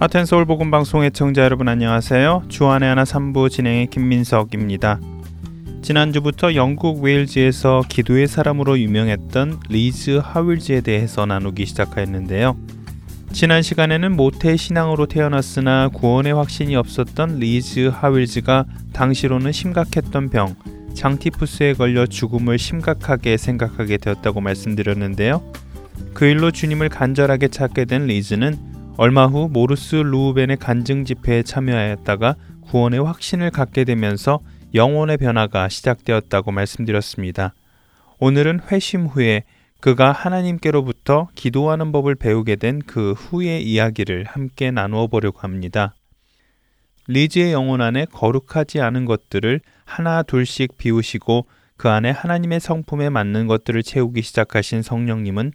하트앤서울 복음방송 애청자 여러분 안녕하세요. 주안의 하나 3부 진행에 김민석입니다. 지난주부터 영국 웨일즈에서 기도의 사람으로 유명했던 리즈 하월즈에 대해서 나누기 시작하였는데요. 지난 시간에는 모태 신앙으로 태어났으나 구원의 확신이 없었던 리즈 하월즈가 당시로는 심각했던 병, 장티푸스에 걸려 죽음을 심각하게 생각하게 되었다고 말씀드렸는데요. 그 일로 주님을 간절하게 찾게 된 리즈는 얼마 후 모르스 루우벤의 간증 집회에 참여하였다가 구원의 확신을 갖게 되면서 영혼의 변화가 시작되었다고 말씀드렸습니다. 오늘은 회심 후에 그가 하나님께로부터 기도하는 법을 배우게 된 그 후의 이야기를 함께 나누어 보려고 합니다. 리즈의 영혼 안에 거룩하지 않은 것들을 하나 둘씩 비우시고 그 안에 하나님의 성품에 맞는 것들을 채우기 시작하신 성령님은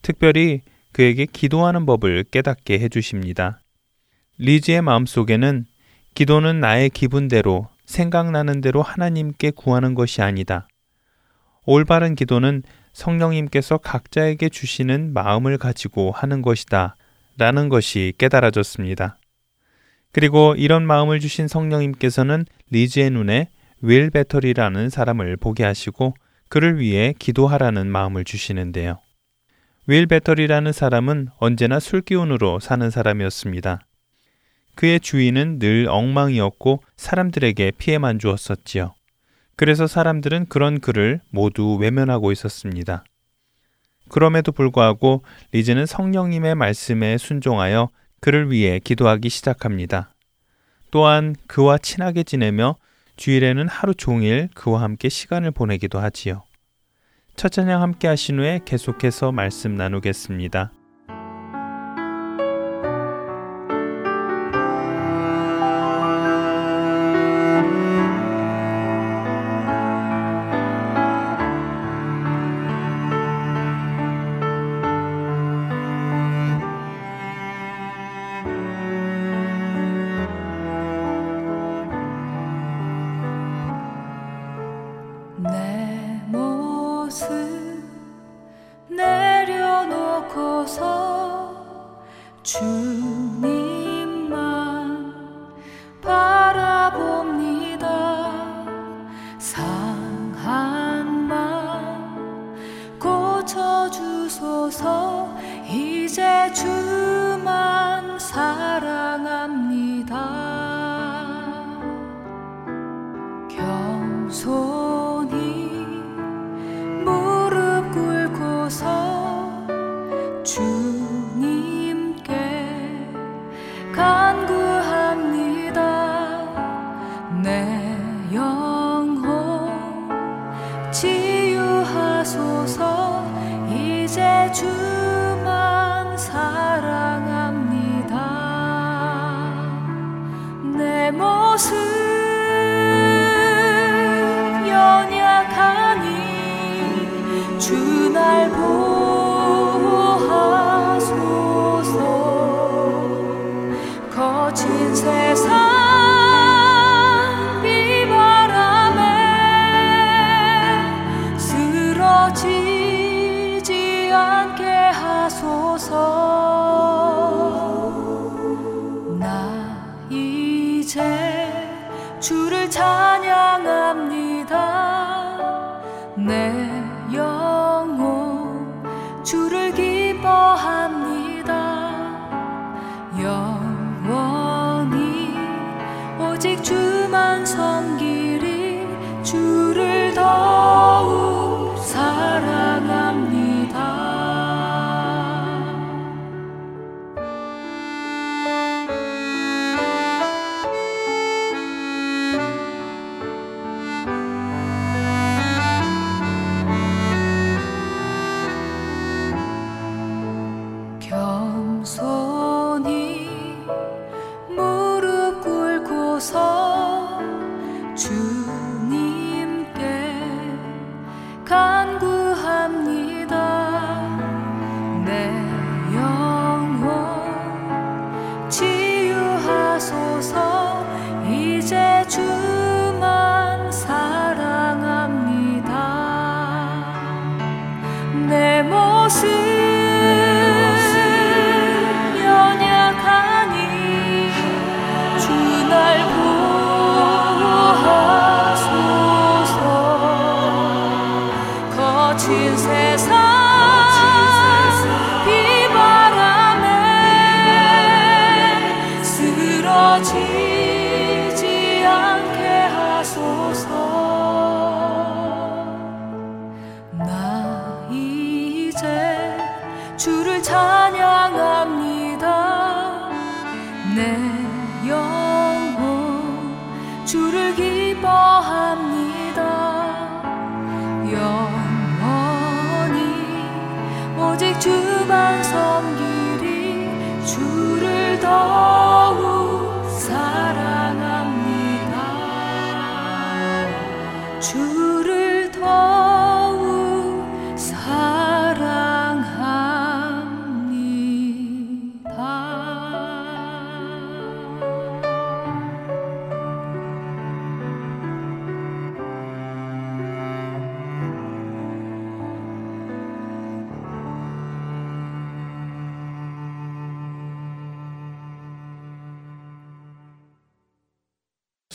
특별히 그에게 기도하는 법을 깨닫게 해주십니다. 리즈의 마음속에는 기도는 나의 기분대로 생각나는 대로 하나님께 구하는 것이 아니다. 올바른 기도는 성령님께서 각자에게 주시는 마음을 가지고 하는 것이다. 라는 것이 깨달아졌습니다. 그리고 이런 마음을 주신 성령님께서는 리즈의 눈에 윌 배터리라는 사람을 보게 하시고 그를 위해 기도하라는 마음을 주시는데요. 윌 배터리라는 사람은 언제나 술기운으로 사는 사람이었습니다. 그의 주인은 늘 엉망이었고 사람들에게 피해만 주었었지요. 그래서 사람들은 그런 그를 모두 외면하고 있었습니다. 그럼에도 불구하고 리즈는 성령님의 말씀에 순종하여 그를 위해 기도하기 시작합니다. 또한 그와 친하게 지내며 주일에는 하루 종일 그와 함께 시간을 보내기도 하지요. 첫 찬양 함께 하신 후에 계속해서 말씀 나누겠습니다.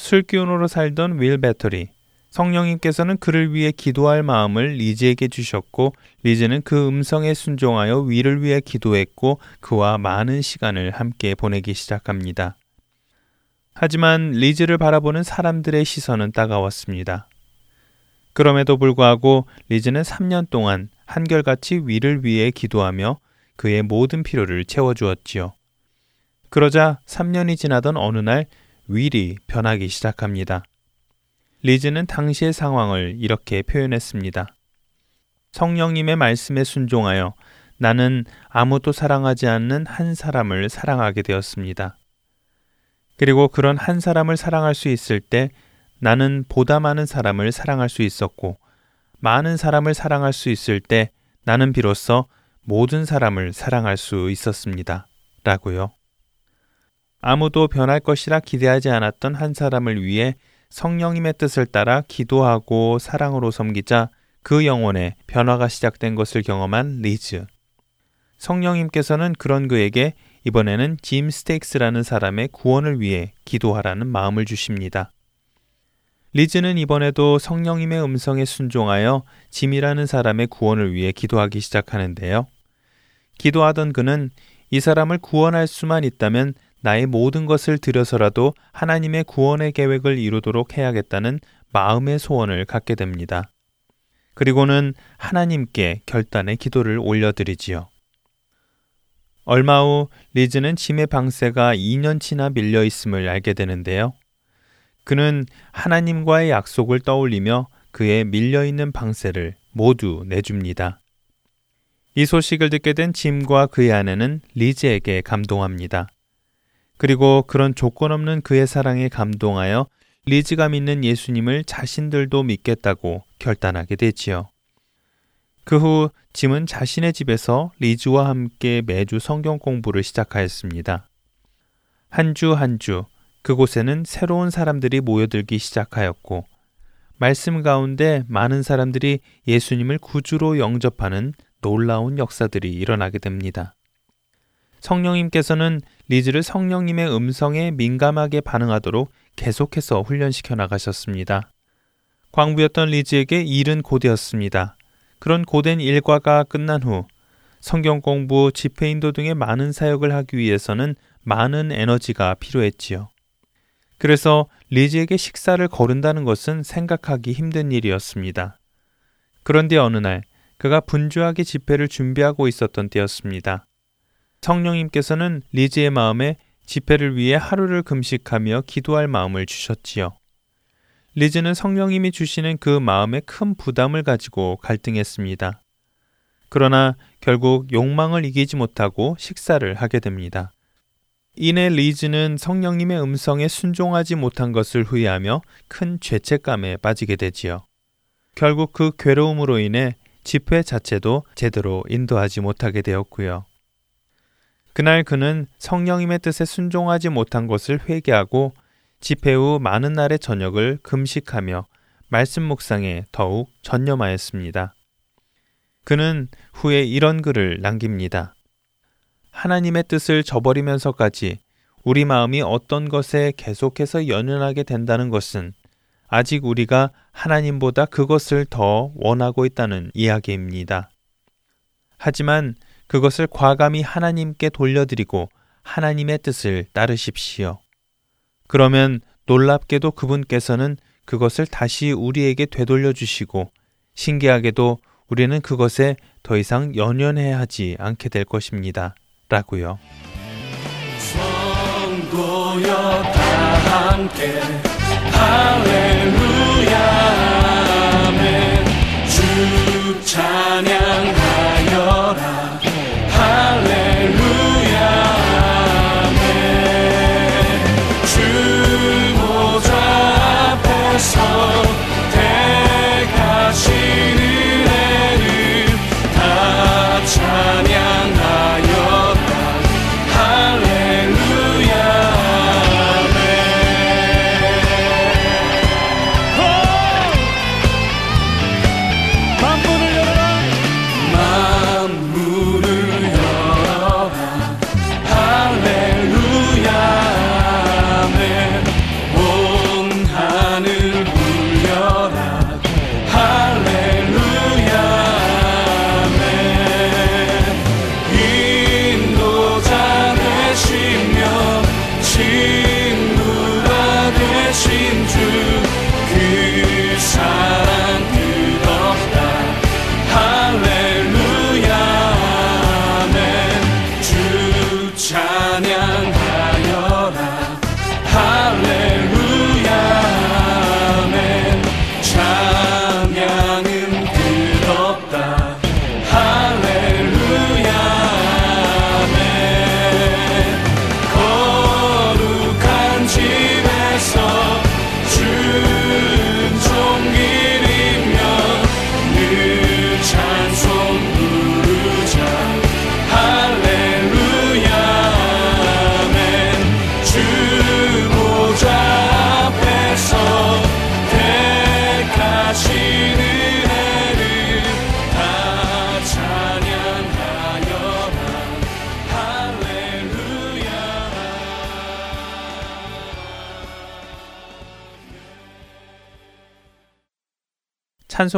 술 기운으로 살던 윌 배터리. 성령님께서는 그를 위해 기도할 마음을 리즈에게 주셨고 리즈는 그 음성에 순종하여 윌을 위해 기도했고 그와 많은 시간을 함께 보내기 시작합니다. 하지만 리즈를 바라보는 사람들의 시선은 따가웠습니다. 그럼에도 불구하고 리즈는 3년 동안 한결같이 윌을 위해 기도하며 그의 모든 필요를 채워주었지요. 그러자 3년이 지나던 어느 날 윌이 변하기 시작합니다. 리즈는 당시의 상황을 이렇게 표현했습니다. 성령님의 말씀에 순종하여 나는 아무도 사랑하지 않는 한 사람을 사랑하게 되었습니다. 그리고 그런 한 사람을 사랑할 수 있을 때 나는 보다 많은 사람을 사랑할 수 있었고, 많은 사람을 사랑할 수 있을 때 나는 비로소 모든 사람을 사랑할 수 있었습니다. 라고요. 아무도 변할 것이라 기대하지 않았던 한 사람을 위해 성령님의 뜻을 따라 기도하고 사랑으로 섬기자 그 영혼에 변화가 시작된 것을 경험한 리즈. 성령님께서는 그런 그에게 이번에는 짐 스테익스라는 사람의 구원을 위해 기도하라는 마음을 주십니다. 리즈는 이번에도 성령님의 음성에 순종하여 짐이라는 사람의 구원을 위해 기도하기 시작하는데요. 기도하던 그는 이 사람을 구원할 수만 있다면 나의 모든 것을 들여서라도 하나님의 구원의 계획을 이루도록 해야겠다는 마음의 소원을 갖게 됩니다. 그리고는 하나님께 결단의 기도를 올려드리지요. 얼마 후 리즈는 짐의 방세가 2년치나 밀려 있음을 알게 되는데요. 그는 하나님과의 약속을 떠올리며 그의 밀려 있는 방세를 모두 내줍니다. 이 소식을 듣게 된 짐과 그의 아내는 리즈에게 감동합니다. 그리고 그런 조건 없는 그의 사랑에 감동하여 리즈가 믿는 예수님을 자신들도 믿겠다고 결단하게 되지요. 그 후 짐은 자신의 집에서 리즈와 함께 매주 성경 공부를 시작하였습니다. 한 주 한 주 그곳에는 새로운 사람들이 모여들기 시작하였고 말씀 가운데 많은 사람들이 예수님을 구주로 영접하는 놀라운 역사들이 일어나게 됩니다. 성령님께서는 리즈를 성령님의 음성에 민감하게 반응하도록 계속해서 훈련시켜 나가셨습니다. 광부였던 리즈에게 일은 고되었습니다. 그런 고된 일과가 끝난 후 성경 공부, 집회 인도 등의 많은 사역을 하기 위해서는 많은 에너지가 필요했지요. 그래서 리즈에게 식사를 거른다는 것은 생각하기 힘든 일이었습니다. 그런데 어느 날 그가 분주하게 집회를 준비하고 있었던 때였습니다. 성령님께서는 리즈의 마음에 집회를 위해 하루를 금식하며 기도할 마음을 주셨지요. 리즈는 성령님이 주시는 그 마음에 큰 부담을 가지고 갈등했습니다. 그러나 결국 욕망을 이기지 못하고 식사를 하게 됩니다. 이내 리즈는 성령님의 음성에 순종하지 못한 것을 후회하며 큰 죄책감에 빠지게 되지요. 결국 그 괴로움으로 인해 집회 자체도 제대로 인도하지 못하게 되었고요. 그날 그는 성령님의 뜻에 순종하지 못한 것을 회개하고 집회 후 많은 날의 저녁을 금식하며 말씀 묵상에 더욱 전념하였습니다. 그는 후에 이런 글을 남깁니다. 하나님의 뜻을 저버리면서까지 우리 마음이 어떤 것에 계속해서 연연하게 된다는 것은 아직 우리가 하나님보다 그것을 더 원하고 있다는 이야기입니다. 하지만 그것을 과감히 하나님께 돌려드리고 하나님의 뜻을 따르십시오. 그러면 놀랍게도 그분께서는 그것을 다시 우리에게 되돌려 주시고 신기하게도 우리는 그것에 더 이상 연연해 하지 않게 될 것입니다. 라고요. 성령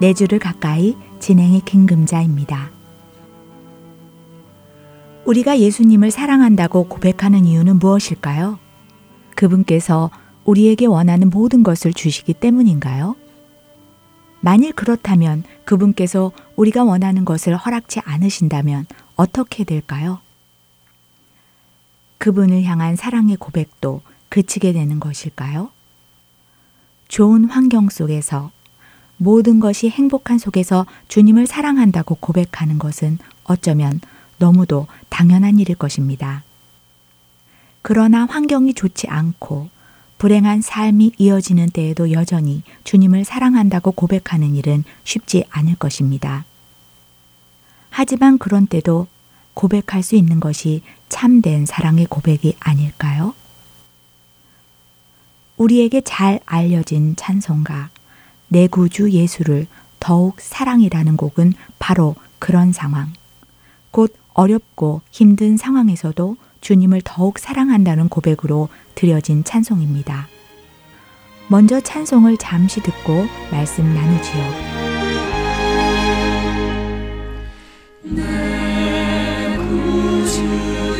내 주를 가까이 진행의 김금자입니다. 우리가 예수님을 사랑한다고 고백하는 이유는 무엇일까요? 그분께서 우리에게 원하는 모든 것을 주시기 때문인가요? 만일 그렇다면 그분께서 우리가 원하는 것을 허락치 않으신다면 어떻게 될까요? 그분을 향한 사랑의 고백도 그치게 되는 것일까요? 좋은 환경 속에서 모든 것이 행복한 속에서 주님을 사랑한다고 고백하는 것은 어쩌면 너무도 당연한 일일 것입니다. 그러나 환경이 좋지 않고 불행한 삶이 이어지는 때에도 여전히 주님을 사랑한다고 고백하는 일은 쉽지 않을 것입니다. 하지만 그런 때도 고백할 수 있는 것이 참된 사랑의 고백이 아닐까요? 우리에게 잘 알려진 찬송가, 내 구주 예수를 더욱 사랑이라는 곡은 바로 그런 상황. 곧 어렵고 힘든 상황에서도 주님을 더욱 사랑한다는 고백으로 드려진 찬송입니다. 먼저 찬송을 잠시 듣고 말씀 나누지요. 내 구주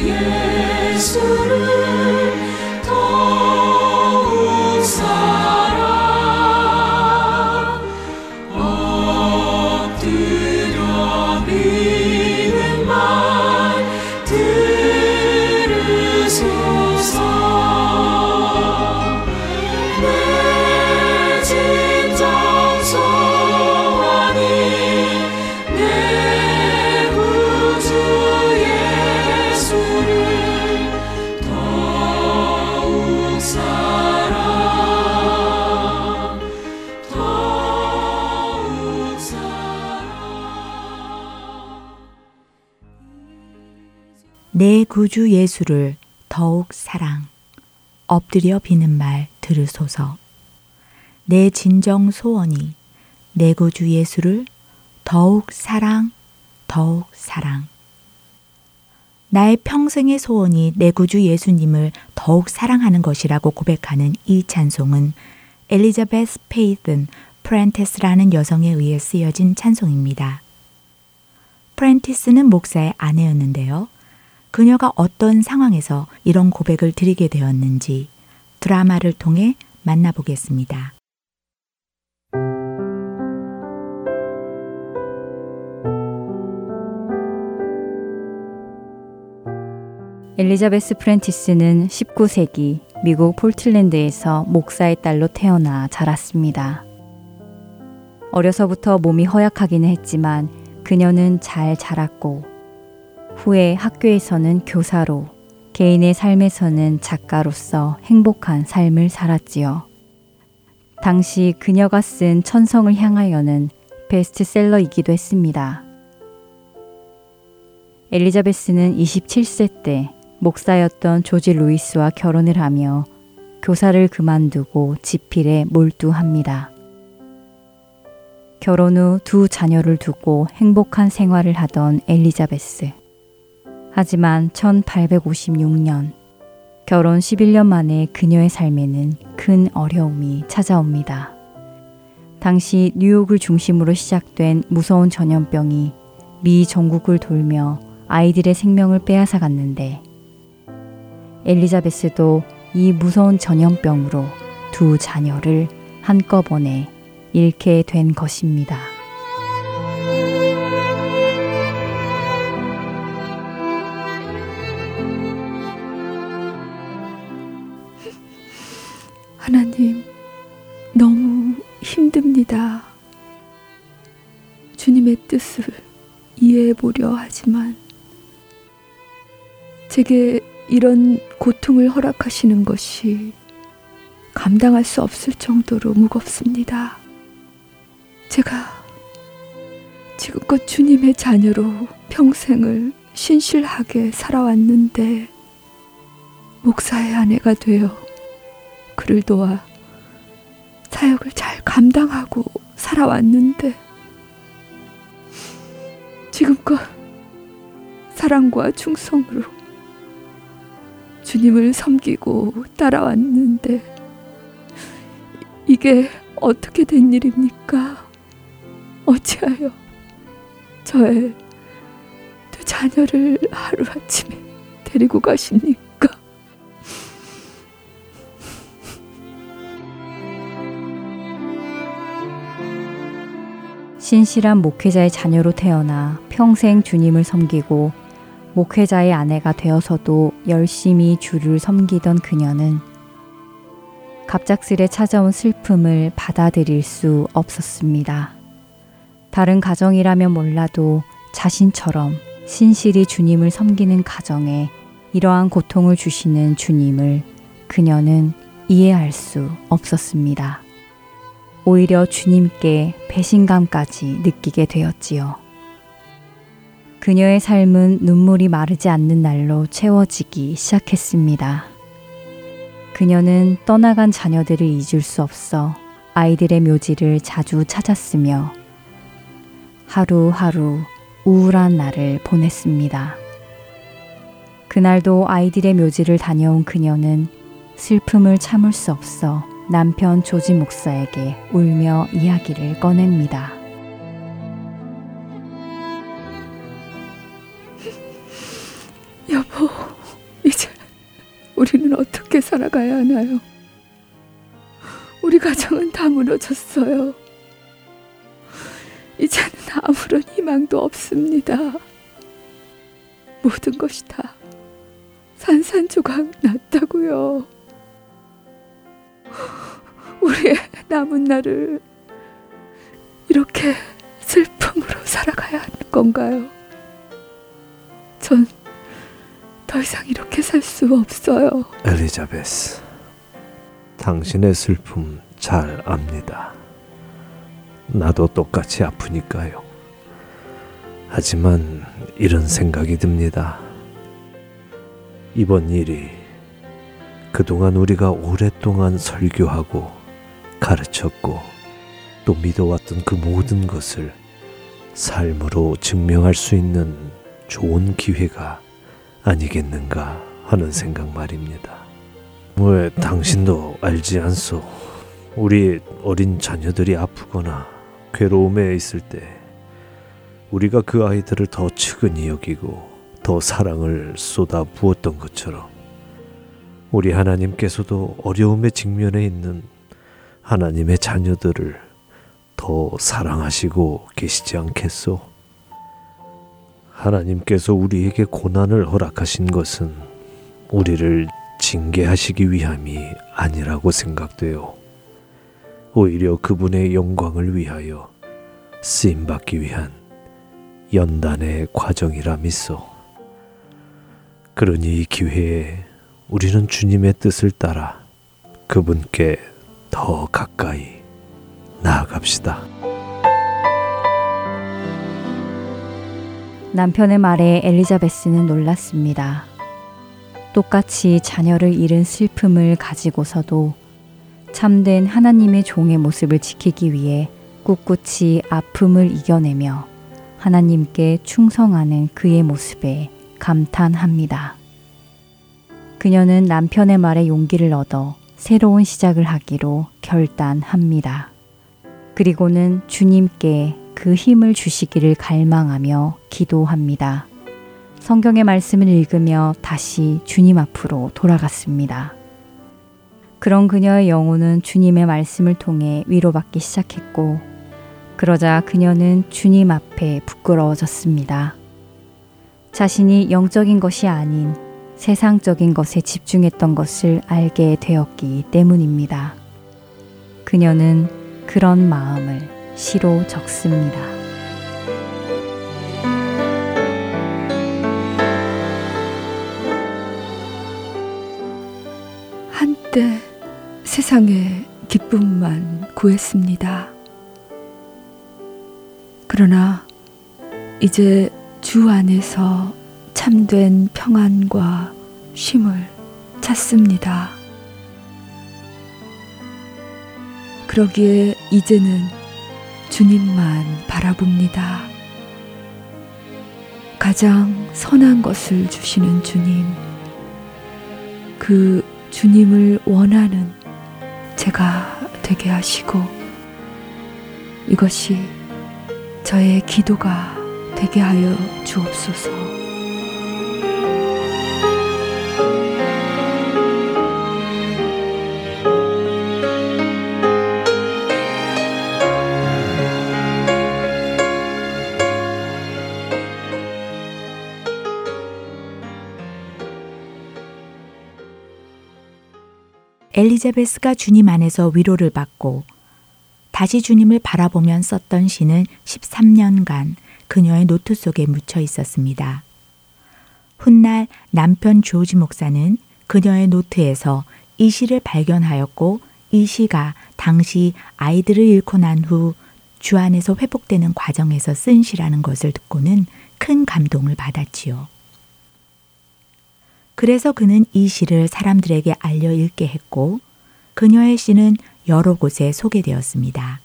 예수를 내 구주 예수를 더욱 사랑, 엎드려 비는 말 들으소서. 내 진정 소원이 내 구주 예수를 더욱 사랑, 더욱 사랑. 나의 평생의 소원이 내 구주 예수님을 더욱 사랑하는 것이라고 고백하는 이 찬송은 엘리자베스 페이든 프렌티스라는 여성에 의해 쓰여진 찬송입니다. 프렌티스는 목사의 아내였는데요. 그녀가 어떤 상황에서 이런 고백을 드리게 되었는지 드라마를 통해 만나보겠습니다. 엘리자베스 프렌티스는 19세기 미국 폴틀랜드에서 목사의 딸로 태어나 자랐습니다. 어려서부터 몸이 허약하기는 했지만 그녀는 잘 자랐고 후에 학교에서는 교사로 개인의 삶에서는 작가로서 행복한 삶을 살았지요. 당시 그녀가 쓴 천성을 향하여는 베스트셀러이기도 했습니다. 엘리자베스는 27세 때 목사였던 조지 루이스와 결혼을 하며 교사를 그만두고 지필에 몰두합니다. 결혼 후 두 자녀를 두고 행복한 생활을 하던 엘리자베스. 하지만 1856년 결혼 11년 만에 그녀의 삶에는 큰 어려움이 찾아옵니다. 당시 뉴욕을 중심으로 시작된 무서운 전염병이 미 전국을 돌며 아이들의 생명을 빼앗아 갔는데 엘리자베스도 이 무서운 전염병으로 두 자녀를 한꺼번에 잃게 된 것입니다. 하나님, 너무 힘듭니다. 주님의 뜻을 이해해 보려 하지만, 제게 이런 고통을 허락하시는 것이 감당할 수 없을 정도로 무겁습니다. 제가 지금껏 주님의 자녀로 평생을 신실하게 살아왔는데, 목사의 아내가 되어 그를 도와 사역을 잘 감당하고 살아왔는데, 지금껏 사랑과 충성으로 주님을 섬기고 따라왔는데 이게 어떻게 된 일입니까? 어찌하여 저의 두 자녀를 하루아침에 데리고 가십니까? 신실한 목회자의 자녀로 태어나 평생 주님을 섬기고 목회자의 아내가 되어서도 열심히 주를 섬기던 그녀는 갑작스레 찾아온 슬픔을 받아들일 수 없었습니다. 다른 가정이라면 몰라도 자신처럼 신실히 주님을 섬기는 가정에 이러한 고통을 주시는 주님을 그녀는 이해할 수 없었습니다. 오히려 주님께 배신감까지 느끼게 되었지요. 그녀의 삶은 눈물이 마르지 않는 날로 채워지기 시작했습니다. 그녀는 떠나간 자녀들을 잊을 수 없어 아이들의 묘지를 자주 찾았으며 하루하루 우울한 날을 보냈습니다. 그날도 아이들의 묘지를 다녀온 그녀는 슬픔을 참을 수 없어 남편 조지 목사에게 울며 이야기를 꺼냅니다. 여보, 이제 우리는 어떻게 살아가야 하나요? 우리 가정은 다 무너졌어요. 이제는 아무런 희망도 없습니다. 모든 것이 다 산산조각 났다고요. 우리의 남은 날을 이렇게 슬픔으로 살아가야 하는 건가요? 전 더 이상 이렇게 살 수 없어요. 엘리자베스, 당신의 슬픔 잘 압니다. 나도 똑같이 아프니까요. 하지만 이런 생각이 듭니다. 이번 일이 그동안 우리가 오랫동안 설교하고 가르쳤고 또 믿어왔던 그 모든 것을 삶으로 증명할 수 있는 좋은 기회가 아니겠는가 하는 생각 말입니다. 왜 당신도 알지 않소? 우리 어린 자녀들이 아프거나 괴로움에 있을 때 우리가 그 아이들을 더 측은히 여기고 더 사랑을 쏟아 부었던 것처럼 우리 하나님께서도 어려움에 직면해 있는 하나님의 자녀들을 더 사랑하시고 계시지 않겠소? 하나님께서 우리에게 고난을 허락하신 것은 우리를 징계하시기 위함이 아니라고 생각돼요. 오히려 그분의 영광을 위하여 쓰임 받기 위한 연단의 과정이라 믿소. 그러니 이 기회에 우리는 주님의 뜻을 따라 그분께 더 가까이 나아갑시다. 남편의 말에 엘리자베스는 놀랐습니다. 똑같이 자녀를 잃은 슬픔을 가지고서도 참된 하나님의 종의 모습을 지키기 위해 꿋꿋이 아픔을 이겨내며 하나님께 충성하는 그의 모습에 감탄합니다. 그녀는 남편의 말에 용기를 얻어 새로운 시작을 하기로 결단합니다. 그리고는 주님께 그 힘을 주시기를 갈망하며 기도합니다. 성경의 말씀을 읽으며 다시 주님 앞으로 돌아갔습니다. 그런 그녀의 영혼은 주님의 말씀을 통해 위로받기 시작했고, 그러자 그녀는 주님 앞에 부끄러워졌습니다. 자신이 영적인 것이 아닌 세상적인 것에 집중했던 것을 알게 되었기 때문입니다. 그녀는 그런 마음을 시로 적습니다. 한때 세상의 기쁨만 구했습니다. 그러나 이제 주 안에서 참된 평안과 쉼을 찾습니다. 그러기에 이제는 주님만 바라봅니다. 가장 선한 것을 주시는 주님, 그 주님을 원하는 제가 되게 하시고 이것이 저의 기도가 되게 하여 주옵소서. 엘리자베스가 주님 안에서 위로를 받고 다시 주님을 바라보며 썼던 시는 13년간 그녀의 노트 속에 묻혀 있었습니다. 훗날 남편 조지 목사는 그녀의 노트에서 이 시를 발견하였고 이 시가 당시 아이들을 잃고 난 후 주 안에서 회복되는 과정에서 쓴 시라는 것을 듣고는 큰 감동을 받았지요. 그래서 그는 이 시를 사람들에게 알려 읽게 했고 그녀의 시는 여러 곳에 소개되었습니다.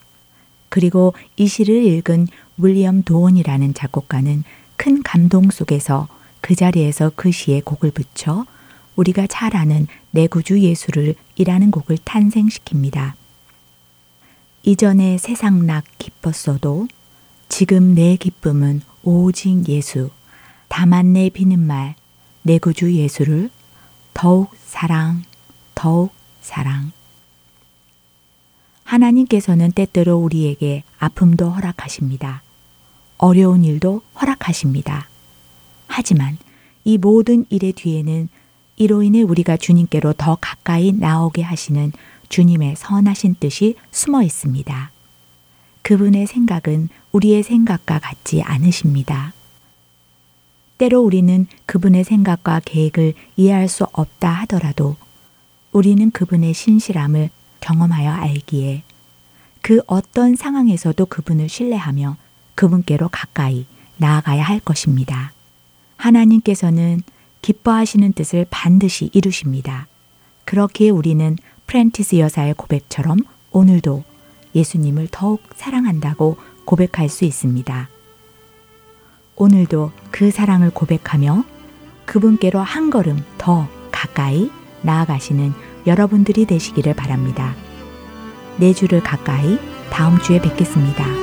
그리고 이 시를 읽은 윌리엄 도원이라는 작곡가는 큰 감동 속에서 그 자리에서 그 시에 곡을 붙여 우리가 잘 아는 내 구주 예수를 이라는 곡을 탄생시킵니다. 이전에 세상락 기뻤어도 지금 내 기쁨은 오직 예수. 다만 내 비는 말 내 구주 예수를 더욱 사랑, 더욱 사랑. 하나님께서는 때때로 우리에게 아픔도 허락하십니다. 어려운 일도 허락하십니다. 하지만 이 모든 일의 뒤에는 이로 인해 우리가 주님께로 더 가까이 나오게 하시는 주님의 선하신 뜻이 숨어 있습니다. 그분의 생각은 우리의 생각과 같지 않으십니다. 때로 우리는 그분의 생각과 계획을 이해할 수 없다 하더라도 우리는 그분의 신실함을 경험하여 알기에 그 어떤 상황에서도 그분을 신뢰하며 그분께로 가까이 나아가야 할 것입니다. 하나님께서는 기뻐하시는 뜻을 반드시 이루십니다. 그렇기에 우리는 프렌티스 여사의 고백처럼 오늘도 예수님을 더욱 사랑한다고 고백할 수 있습니다. 오늘도 그 사랑을 고백하며 그분께로 한 걸음 더 가까이 나아가시는 여러분들이 되시기를 바랍니다. 내 주를 가까이 다음 주에 뵙겠습니다.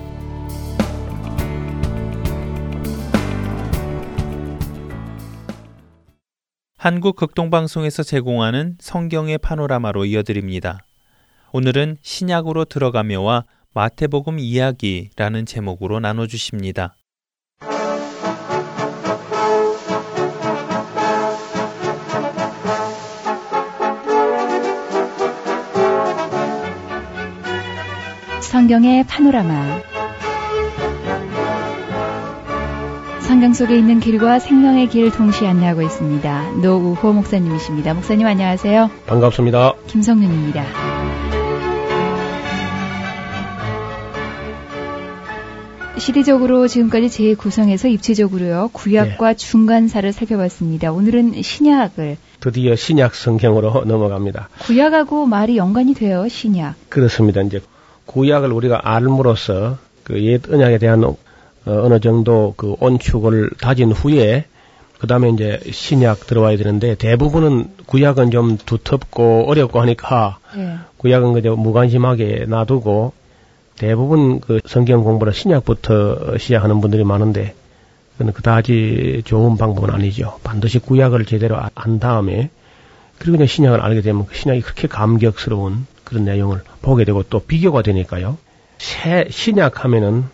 한국 극동방송에서 제공하는 성경의 파노라마로 이어드립니다. 오늘은 신약으로 들어가며와 마태복음 이야기라는 제목으로 나눠주십니다. 성경의 파노라마 성경 속에 있는 길과 생명의 길 동시에 안내하고 있습니다. 노우호 목사님이십니다. 목사님 안녕하세요. 반갑습니다. 김성윤입니다. 시대적으로 지금까지 재구성해서 입체적으로요 구약과 중간사를 살펴봤습니다. 오늘은 신약을 드디어 신약 성경으로 넘어갑니다. 구약하고 말이 연관이 돼요 신약. 그렇습니다. 이제 구약을 우리가 알므로써 그 옛 언약에 대한 어, 어느 정도 그 온축을 다진 후에 그 다음에 이제 신약 들어와야 되는데 대부분은 구약은 좀 두텁고 어렵고 하니까 네. 구약은 그저 무관심하게 놔두고 대부분 그 성경 공부를 신약부터 시작하는 분들이 많은데 그는 그다지 좋은 방법은 아니죠. 반드시 구약을 제대로 아- 안 다음에 그리고 이제 신약을 알게 되면 그 신약이 그렇게 감격스러운 그런 내용을 보게 되고 또 비교가 되니까요. 새 신약 하면은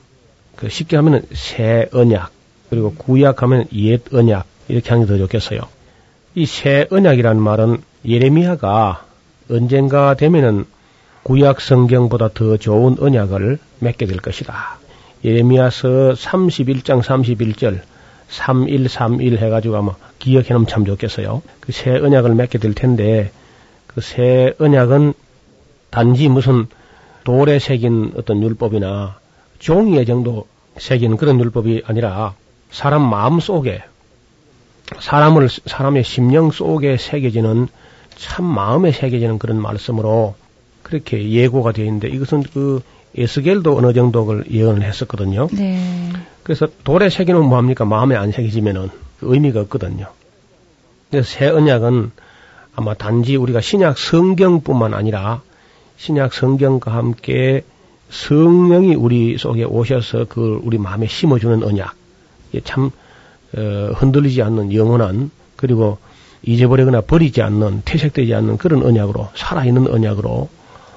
그 쉽게 하면은 새 언약 그리고 구약 하면 옛 언약 이렇게 하는 게 더 좋겠어요. 이 새 언약이라는 말은 예레미야가 언젠가 되면은 구약 성경보다 더 좋은 언약을 맺게 될 것이다. 예레미야서 31장 31절 3131 해가지고 아마 기억해 놓으면 참 좋겠어요. 그 새 언약을 맺게 될 텐데 그 새 언약은 단지 무슨 돌에 새긴 어떤 율법이나 종이에 정도 새긴 그런 율법이 아니라 사람 마음 속에 사람을 사람의 심령 속에 새겨지는 참 마음에 새겨지는 그런 말씀으로 그렇게 예고가 되어 있는데 이것은 그 에스겔도 어느 정도 를 예언을 했었거든요. 네. 그래서 돌에 새기면 뭐합니까? 마음에 안 새겨지면은 그 의미가 없거든요. 그래서 새 언약은 아마 단지 우리가 신약 성경뿐만 아니라 신약 성경과 함께 성령이 우리 속에 오셔서 그 우리 마음에 심어주는 언약. 참 어, 흔들리지 않는 영원한 그리고 잊어버리거나 버리지 않는 퇴색되지 않는 그런 언약으로 살아있는 언약으로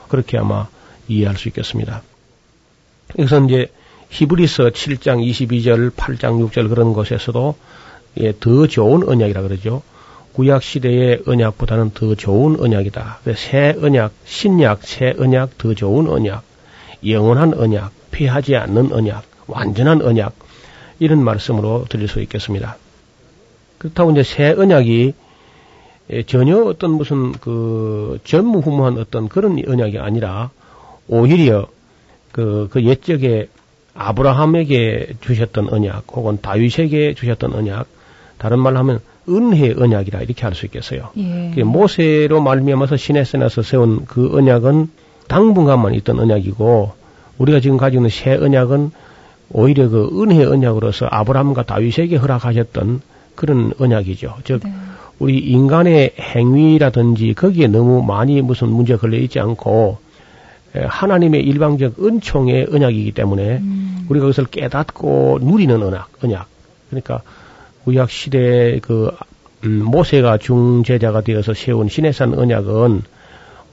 그렇게 아마 이해할 수 있겠습니다. 여기서 이제 히브리서 7장 22절, 8장 6절 그런 곳에서도 예, 더 좋은 언약이라 그러죠. 구약 시대의 언약보다는 더 좋은 언약이다. 그래서 새 언약, 신약, 새 언약, 더 좋은 언약, 영원한 언약, 피하지 않는 언약, 완전한 언약 이런 말씀으로 드릴 수 있겠습니다. 그렇다고 이제 새 언약이 예, 전혀 어떤 무슨 그 전무후무한 어떤 그런 언약이 아니라 오히려 그, 그 옛적에 아브라함에게 주셨던 언약 혹은 다윗에게 주셨던 언약 다른 말로 하면 은혜 언약이라 이렇게 할 수 있겠어요. 예. 모세로 말미암아서 시내산에서 세운 그 언약은 당분간만 있던 언약이고 우리가 지금 가지고 있는 새 언약은 오히려 그 은혜 언약으로서 아브라함과 다윗에게 허락하셨던 그런 언약이죠. 즉 네. 우리 인간의 행위라든지 거기에 너무 많이 무슨 문제 걸려 있지 않고 에, 하나님의 일방적 은총의 언약이기 때문에 음. 우리가 그것을 깨닫고 누리는 언약, 언약. 그러니까 구약 시대 그 음, 모세가 중제자가 되어서 세운 시내산 언약은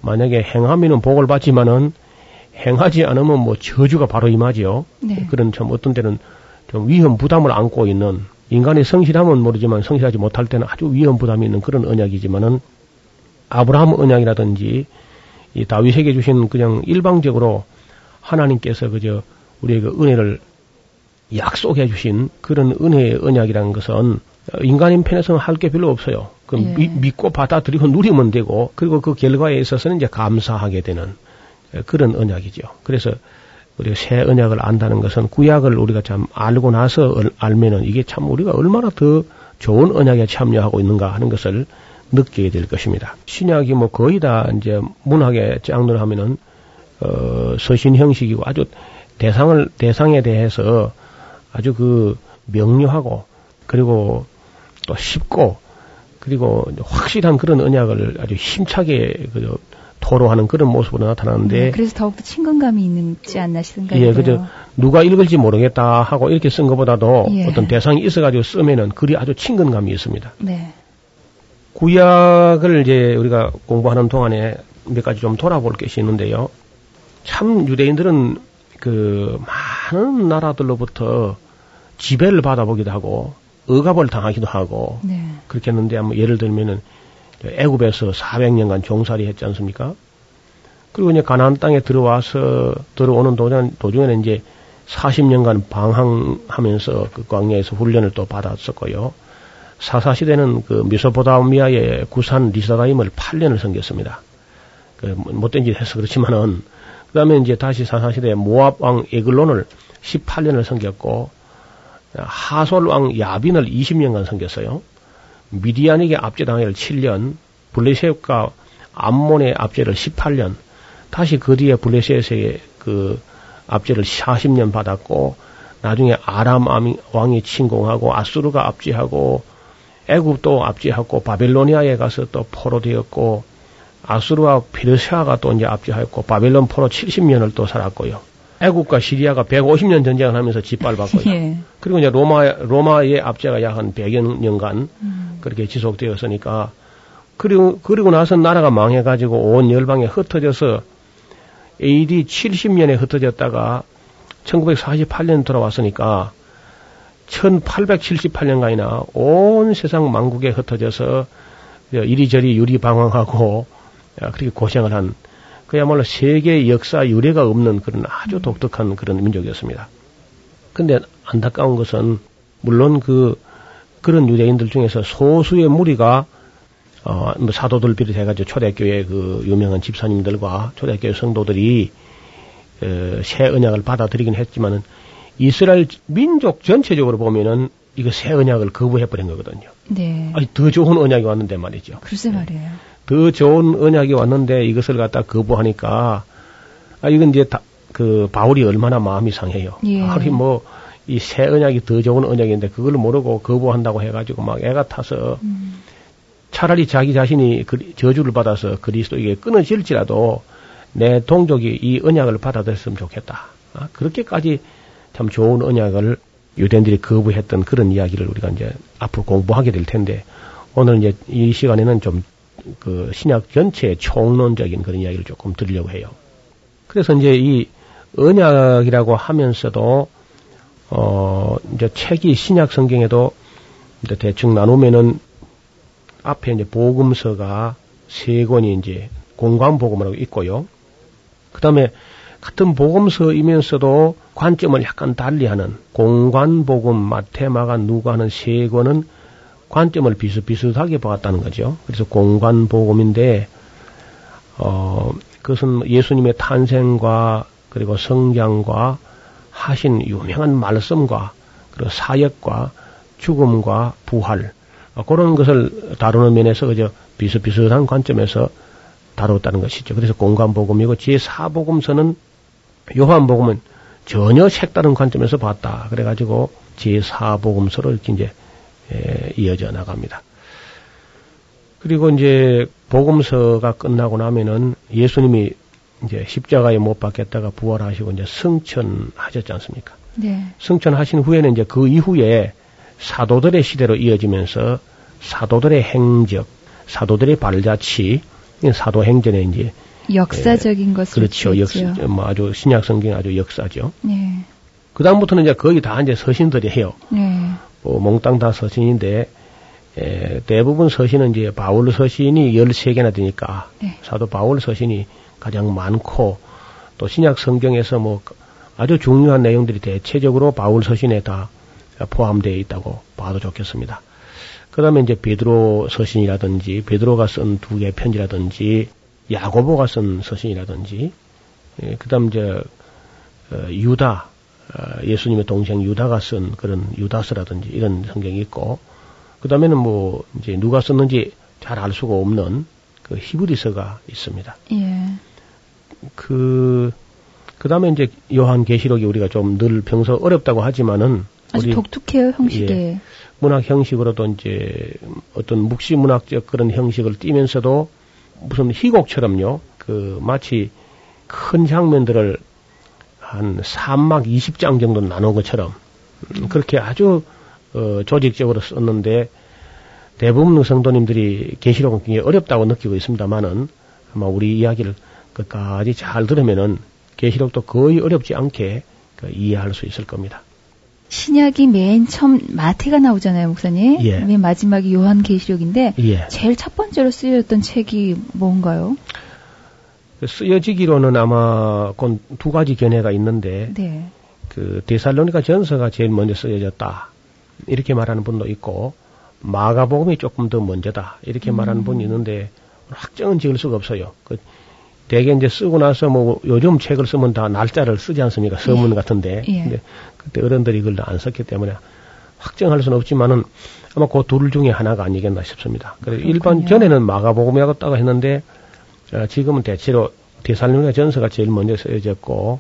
만약에 행하면은 복을 받지만은 행하지 않으면 뭐 저주가 바로 임하지요. 네. 그런 참 어떤 때는 좀 위험 부담을 안고 있는 인간의 성실함은 모르지만 성실하지 못할 때는 아주 위험 부담이 있는 그런 언약이지만은 아브라함 언약이라든지 이 다윗에게 주신 그냥 일방적으로 하나님께서 그저 우리에게 은혜를 약속해 주신 그런 은혜의 언약이라는 것은 인간인 편에서는 할 게 별로 없어요. 그 예. 미- 믿고 받아들이고 누리면 되고 그리고 그 결과에 있어서는 이제 감사하게 되는 그런 언약이죠. 그래서 우리가 새 언약을 안다는 것은 구약을 우리가 참 알고 나서 얼- 알면은 이게 참 우리가 얼마나 더 좋은 언약에 참여하고 있는가 하는 것을 느끼게 될 것입니다. 신약이 뭐 거의 다 이제 문학의 장르를 하면은 어, 서신 형식이고 아주 대상을 대상에 대해서 아주 그 명료하고 그리고 또 쉽고 그리고 확실한 그런 언약을 아주 힘차게 그 토로하는 그런 모습으로 나타나는데 네, 그래서 더욱더 친근감이 있지 않나 생각이 예. 그저 누가 읽을지 모르겠다 하고 이렇게 쓴 것보다도 예. 어떤 대상이 있어가지고 쓰면은 글이 아주 친근감이 있습니다. 네. 구약을 이제 우리가 공부하는 동안에 몇 가지 좀 돌아볼 것이 있는데요. 참 유대인들은 그 많은 나라들로부터 지배를 받아보기도 하고 억압을 당하기도 하고 네. 그렇게 했는데 뭐 예를 들면은 애굽에서 400년간 종살이 했지 않습니까? 그리고 이제 가나안 땅에 들어와서 들어오는 도중, 도중에는 이제 40년간 방황하면서 그 광야에서 훈련을 또 받았었고요. 사사 시대는 그 미소포다미아의 구산 리사다임을 8년을 섬겼습니다. 그 못된 짓 해서 그렇지만은 그 다음에 이제 다시 사사 시대 모압 왕 에글론을 18년을 섬겼고 하솔 왕 야빈을 20년간 섬겼어요. 미디안에게 압제당해를 7년, 블레셋과 암몬의 압제를 18년, 다시 그 뒤에 블레셋의 그 압제를 40년 받았고, 나중에 아람 왕이 침공하고 아수르가 압제하고 애굽도 압제하고 바벨로니아에 가서 또 포로되었고 아수르와 페르시아가 또 이제 압제하였고 바벨론 포로 70년을 또 살았고요. 애국과 시리아가 150년 전쟁을 하면서 짓밟았고요. 예. 그리고 이제 로마 로마의 압제가 약 한 100여 년간 음. 그렇게 지속되었으니까 그리고 그리고 나서 나라가 망해 가지고 온 열방에 흩어져서 AD 70년에 흩어졌다가 1948년 돌아왔으니까 1878년간이나 온 세상 망국에 흩어져서 이리저리 유리방황하고 그렇게 고생을 한 그야말로 세계 역사 유례가 없는 그런 아주 독특한 그런 민족이었습니다. 근데 안타까운 것은 물론 그 그런 유대인들 중에서 소수의 무리가 어, 뭐 사도들 비롯해가지고 초대교회 그 유명한 집사님들과 초대교회 성도들이 어, 새 언약을 받아들이긴 했지만은 이스라엘 민족 전체적으로 보면은 이거 새 언약을 거부해버린 거거든요. 네. 아니, 더 좋은 언약이 왔는데 말이죠. 글쎄 말이에요. 더 좋은 언약이 왔는데 이것을 갖다 거부하니까 아 이건 이제 다, 그 바울이 얼마나 마음이 상해요. 예. 바울이 뭐이 새 언약이 더 좋은 언약인데 그걸 모르고 거부한다고 해가지고 막 애가 타서 음. 차라리 자기 자신이 그 저주를 받아서 그리스도에게 끊어질지라도 내 동족이 이 언약을 받아들였으면 좋겠다. 아, 그렇게까지 참 좋은 언약을 유대인들이 거부했던 그런 이야기를 우리가 이제 앞으로 공부하게 될 텐데 오늘 이제 이 시간에는 좀 그 신약 전체의 총론적인 그런 이야기를 조금 드리려고 해요. 그래서 이제 이 언약이라고 하면서도 어 이제 책이 신약 성경에도 이제 대충 나누면은 앞에 이제 복음서가 세 권이 이제 공관 복음이라고 있고요. 그다음에 같은 복음서이면서도 관점을 약간 달리하는 공관 복음, 마테마가 누가 하는 세 권은 관점을 비슷비슷하게 보았다는 거죠. 그래서 공관복음인데 어 그것은 예수님의 탄생과 그리고 성장과 하신 유명한 말씀과 그리고 사역과 죽음과 부활 어, 그런 것을 다루는 면에서 그저 비슷비슷한 관점에서 다뤘다는 것이죠. 그래서 공관복음이고 제4복음서는 요한복음은 전혀 색다른 관점에서 봤다. 그래가지고 제4복음서로 이렇게 이제 에, 이어져 나갑니다. 그리고 이제 복음서가 끝나고 나면은 예수님이 이제 십자가에 못 박혔다가 부활하시고 이제 승천하셨지 않습니까? 네. 승천하신 후에는 이제 그 이후에 사도들의 시대로 이어지면서 사도들의 행적, 사도들의 발자취, 사도행전에 이제 역사적인 예, 것을 그렇죠. 역사, 뭐 아주 신약 성경 아주 역사죠. 네. 그 다음부터는 이제 거의 다 이제 서신들이 해요. 네. 뭐 몽땅 다 서신인데 에, 대부분 서신은 이제 바울 서신이 13개나 되니까 네. 사도 바울 서신이 가장 많고 또 신약 성경에서 뭐 아주 중요한 내용들이 대체적으로 바울 서신에 다 포함되어 있다고 봐도 좋겠습니다. 그 다음에 이제 베드로 서신이라든지 베드로가 쓴 두 개의 편지라든지 야고보가 쓴 서신이라든지 예, 그다음 이제 어, 유다 어, 예수님의 동생 유다가 쓴 그런 유다서라든지 이런 성경이 있고 그 다음에는 뭐 이제 누가 썼는지 잘 알 수가 없는 그 히브리서가 있습니다. 예. 그 그 다음에 이제 요한 계시록이 우리가 좀 늘 평소 어렵다고 하지만은 아주 독특해요 형식에. 예, 문학 형식으로도 이제 어떤 묵시 문학적 그런 형식을 띠면서도 무슨 희곡처럼요. 그 마치 큰 장면들을 한 3막 20장 정도 나눈 것처럼 음, 그렇게 아주 어, 조직적으로 썼는데 대부분 성도님들이 계시록은 굉장히 어렵다고 느끼고 있습니다만은 아마 우리 이야기를 끝까지 잘 들으면은 계시록도 거의 어렵지 않게 그 이해할 수 있을 겁니다. 신약이 맨 처음 마태가 나오잖아요, 목사님. 예. 맨 마지막이 요한 계시록인데 예. 제일 첫 번째로 쓰여졌던 책이 뭔가요? 쓰여지기로는 아마 곧두 가지 견해가 있는데 네. 그 데살로니가 전서가 제일 먼저 쓰여졌다 이렇게 말하는 분도 있고 마가복음이 조금 더 먼저다 이렇게 말하는 분이 있는데 확정은 지을 수가 없어요. 그 대개 이제 쓰고 나서 뭐 요즘 책을 쓰면 다 날짜를 쓰지 않습니까? 서문 같은데. 예. 근데 그때 어른들이 그걸 안 썼기 때문에 확정할 수는 없지만은 아마 그 둘 중에 하나가 아니겠나 싶습니다. 그래서 일반. 전에는 마가복음이라고 따가 했는데 어, 지금은 대체로 데살로니가 전서가 제일 먼저 쓰여졌고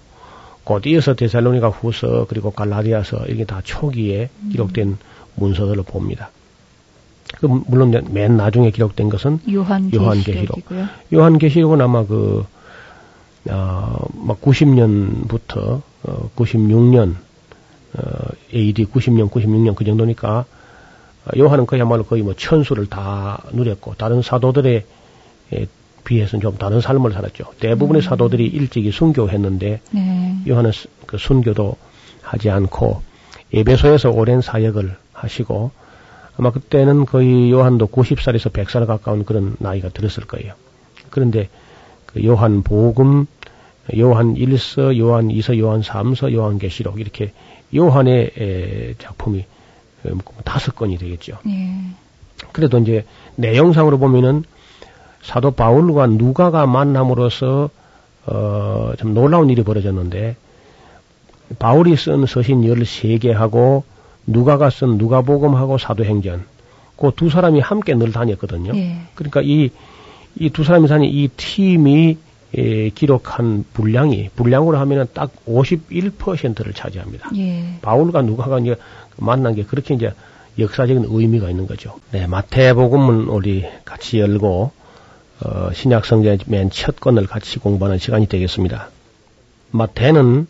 곧 이어서 데살로니가 후서 그리고 갈라디아서 이게 다 초기에 기록된 문서들을 봅니다. 그 물론 맨 나중에 기록된 것은 요한계시록. 요한계시록은 아마 그, 어, 막 90년부터, 어, 96년, 어, AD 90년, 96년 그 정도니까, 어, 요한은 그야말로 거의 뭐 천수를 다 누렸고, 다른 사도들에 에 비해서는 좀 다른 삶을 살았죠. 대부분의 사도들이 일찍이 순교했는데, 네. 요한은 스- 그 순교도 하지 않고, 예배소에서 오랜 사역을 하시고, 아마 그때는 거의 요한도 90살에서 100살 가까운 그런 나이가 들었을 거예요. 그런데 그 요한 복음, 요한 1서, 요한 2서, 요한 3서, 요한 계시록 이렇게 요한의 에, 작품이 에, 뭐 다섯 건이 되겠죠. 예. 그래도 이제 내용상으로 보면은 사도 바울과 누가가 만남으로써 어, 좀 놀라운 일이 벌어졌는데 바울이 쓴 서신 13개하고 누가가 쓴 누가복음하고 사도행전 그 두 사람이 함께 늘 다녔거든요. 예. 그러니까 이 이 두 사람이 다닌 이 팀이 에, 기록한 분량이 분량으로 하면은 딱 51%를 차지합니다. 예. 바울과 누가가 이제 만난 게 그렇게 이제 역사적인 의미가 있는 거죠. 네, 마태복음은 우리 같이 열고 어, 신약 성경의 맨 첫 권을 같이 공부하는 시간이 되겠습니다. 마태는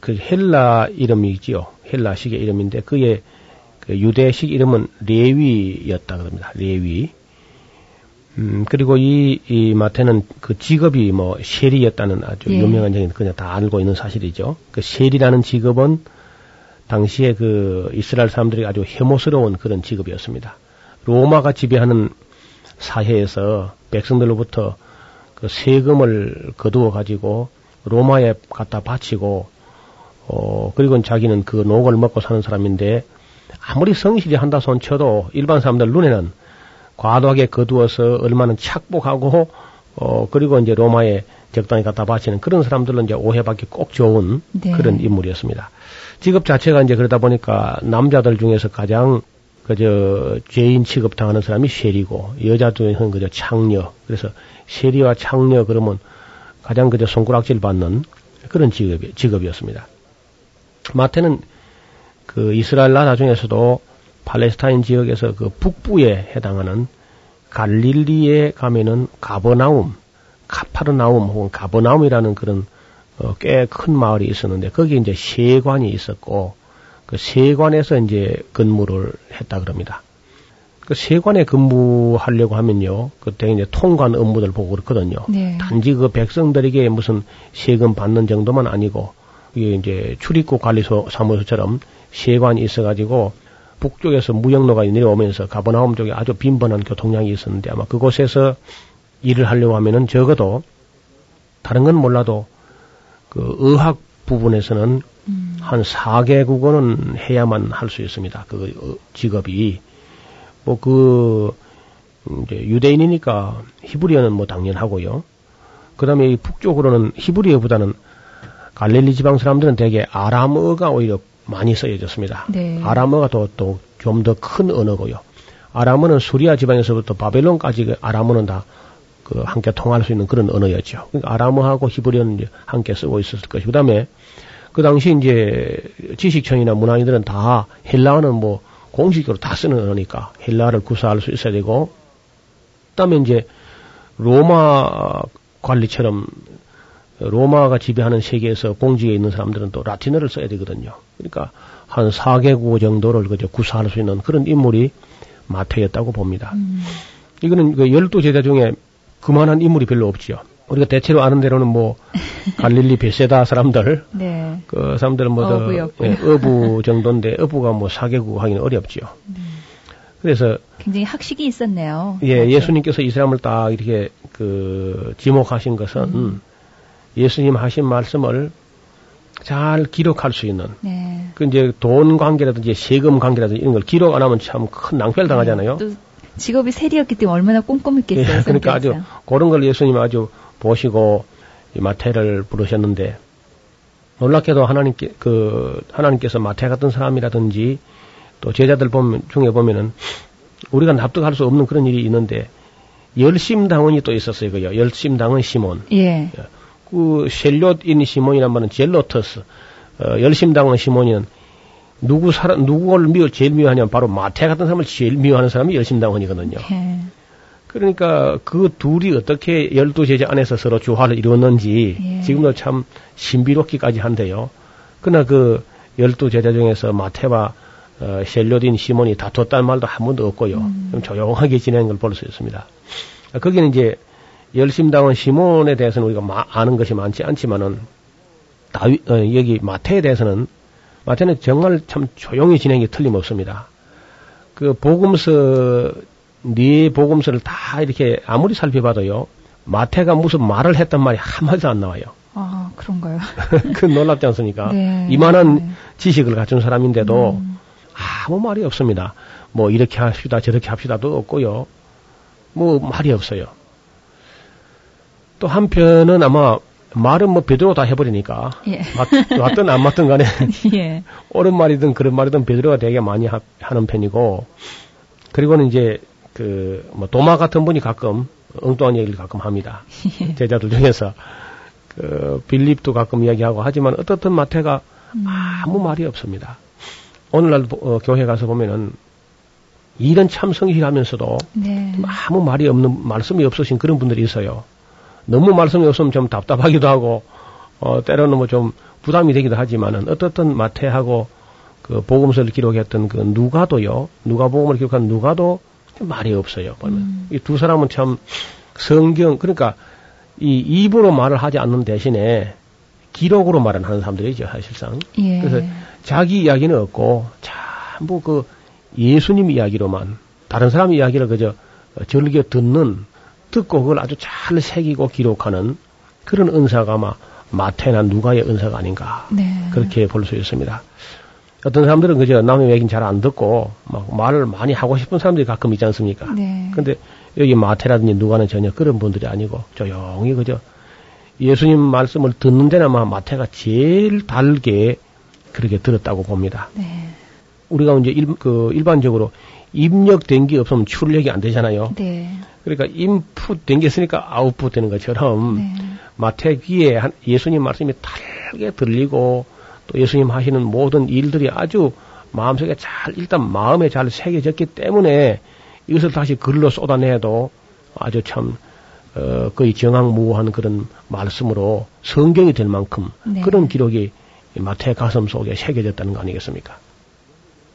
그 헬라 이름이지요. 헬라식의 이름인데 그의 그 유대식 이름은 레위였다 그럽니다. 레위. 음, 그리고 이, 이 마태는 그 직업이 뭐 셰리였다는 아주 예. 유명한 얘기는 그냥 다 알고 있는 사실이죠. 그 셰리라는 직업은 당시에 그 이스라엘 사람들이 아주 혐오스러운 그런 직업이었습니다. 로마가 지배하는 사회에서 백성들로부터 그 세금을 거두어 가지고 로마에 갖다 바치고 어 그리고 자기는 그 녹을 먹고 사는 사람인데 아무리 성실히 한다 손 쳐도 일반 사람들 눈에는 과도하게 거두어서 얼마나 착복하고 어 그리고 이제 로마에 적당히 갖다 바치는 그런 사람들은 이제 오해받기 꼭 좋은 네. 그런 인물이었습니다. 직업 자체가 이제 그러다 보니까 남자들 중에서 가장 그저 죄인 취급 당하는 사람이 쉐리고 여자 중에서는 그저 창녀. 그래서 쉐리와 창녀 그러면 가장 그저 손가락질 받는 그런 직업이, 직업이었습니다. 마태는 그 이스라엘 나라 중에서도 팔레스타인 지역에서 그 북부에 해당하는 갈릴리에 가면은 가버나움, 카파르나움 혹은 가버나움이라는 그런 어, 꽤 큰 마을이 있었는데 거기에 이제 세관이 있었고 그 세관에서 이제 근무를 했다 그럽니다. 그 세관에 근무하려고 하면요, 그때 이제 통관 업무들 보고 그렇거든요. 네. 단지 그 백성들에게 무슨 세금 받는 정도만 아니고 이게 이제 출입국 관리소 사무소처럼 세관이 있어가지고 북쪽에서 무역로가 내려오면서 가버나움 쪽에 아주 빈번한 교통량이 있었는데 아마 그곳에서 일을 하려고 하면은 적어도 다른 건 몰라도 그 의학 부분에서는 음. 한 4개국어는 해야만 할 수 있습니다. 그 어, 직업이 뭐 그 이제 유대인이니까 히브리어는 뭐 당연하고요. 그 다음에 이 북쪽으로는 히브리어보다는 갈릴리 지방 사람들은 대개 아람어가 오히려 많이 쓰여졌습니다. 네. 아람어가 또 또 좀 더 큰 언어고요. 아람어는 수리아 지방에서부터 바벨론까지 그 아람어는 다 그 함께 통할 수 있는 그런 언어였죠. 그러니까 아람어하고 히브리어는 함께 쓰고 있었을 것이고 그 다음에 그 당시 이제 지식청이나 문화인들은 다 헬라어는 뭐 공식적으로 다 쓰는 언어니까 헬라어를 구사할 수 있어야 되고 그다음에 이제 로마 관리처럼 로마가 지배하는 세계에서 공직에 있는 사람들은 또 라틴어를 써야 되거든요. 그러니까 한 4개국 정도를 그저 구사할 수 있는 그런 인물이 마태였다고 봅니다. 음. 이거는 그 열두 제자 중에 그만한 인물이 별로 없지요. 우리가 대체로 아는 대로는 뭐 갈릴리 베세다 사람들 네. 그 사람들은 뭐. 예, 어부 정도인데 어부가 뭐 사개국 하기는 어렵지요. 그래서 굉장히 학식이 있었네요. 예, 맞죠? 예수님께서 이 사람을 딱 이렇게 그 지목하신 것은 음. 예수님 하신 말씀을 잘 기록할 수 있는 네. 그 이제 돈 관계라든지 세금 관계라든지 이런 걸 기록 안 하면 참 큰 낭패를 당하잖아요. 또 직업이 세리였기 때문에 얼마나 꼼꼼했겠어요. 예, 그러니까 아주. 그런 걸 예수님 아주 보시고 이 마태를 부르셨는데 놀랍게도 하나님께 그 하나님께서 마태 같은 사람이라든지 또 제자들 보면 중에 보면은 우리가 납득할 수 없는 그런 일이 있는데 열심당원이 또 있었어요. 그요 열심당원 시몬. 예. 그 셀롯인 시몬이란 말은 젤로터스. 어, 열심당원 시몬이는 누구 사람 누구를 미워 제일 미워하냐면 바로 마태 같은 사람을 제일 미워하는 사람이 열심당원이거든요. 예. 그러니까 그 둘이 어떻게 열두 제자 안에서 서로 조화를 이루었는지 예. 지금도 참 신비롭기까지 한데요. 그러나 그 열두 제자 중에서 마태와 어, 셀료딘 시몬이 다퉜다는 말도 한 번도 없고요. 음. 좀 조용하게 지내는 걸 볼 수 있습니다. 아, 거기는 이제 열심당원 시몬에 대해서는 우리가 마- 아는 것이 많지 않지만은 다윗 어, 여기 마태에 대해서는 마태는 정말 참 조용히 진행이 틀림없습니다. 그 복음서 네 복음서를 다 이렇게 아무리 살펴봐도요. 마태가 무슨 말을 했단 말이 한마디도 안 나와요. 아, 그런가요? 그 놀랍지 않습니까? 네. 이만한 네. 지식을 갖춘 사람인데도 음. 아무 말이 없습니다. 뭐 이렇게 합시다 저렇게 합시다도 없고요. 뭐 말이 없어요. 또 한편은 아마 말은 뭐 베드로 다 해버리니까 예. 맞, 맞든 안 맞든 간에 예. 옳은 말이든 그런 말이든 베드로가 되게 많이 하, 는 편이고 그리고는 이제 그 뭐 도마 같은 분이 가끔 엉뚱한 얘기를 가끔 합니다. 제자들 중에서 그 빌립도 가끔 이야기하고 하지만 어떻든 마태가 음. 아무 말이 없습니다. 오늘날 어, 교회 가서 보면은 일은 참 성실하면서도 네. 좀 아무 말이 없는 말씀이 없으신 그런 분들이 있어요. 너무 말씀이 없으면 좀 답답하기도 하고 어 때로는 뭐 좀 부담이 되기도 하지만은 어떻든 마태하고 그 복음서를 기록했던 그 누가도요. 누가복음을 기록한 누가도 좀 말이 없어요. 보면 음. 이두 사람은 참 성경 그러니까 이 입으로 말을 하지 않는 대신에 기록으로 말을 하는 사람들이죠 사실상. 예. 그래서 자기 이야기는 없고 전부 그 예수님 이야기로만 다른 사람 이야기를 그저 즐겨 듣는 듣고 그걸 아주 잘 새기고 기록하는 그런 은사가 아마 마태나 누가의 은사가 아닌가 네. 그렇게 볼 수 있습니다. 어떤 사람들은 그저 남의 얘기는 잘 안 듣고 막 말을 많이 하고 싶은 사람들이 가끔 있지 않습니까? 네. 근데 여기 마태라든지 누가는 전혀 그런 분들이 아니고 조용히 그저 예수님 말씀을 듣는 데는 아마 마태가 제일 달게 그렇게 들었다고 봅니다. 네. 우리가 이제 일, 그 일반적으로 입력된 게 없으면 출력이 안 되잖아요. 네. 그러니까 인풋 된 게 있으니까 아웃풋 되는 것처럼 네. 마태 귀에 한- 예수님 말씀이 달게 들리고 또 예수님 하시는 모든 일들이 아주 마음속에 잘 일단 마음에 잘 새겨졌기 때문에 이것을 다시 글로 쏟아내도 아주 참 어, 거의 정황무한 그런 말씀으로 성경이 될 만큼 네. 그런 기록이 이 마태 가슴 속에 새겨졌다는 거 아니겠습니까?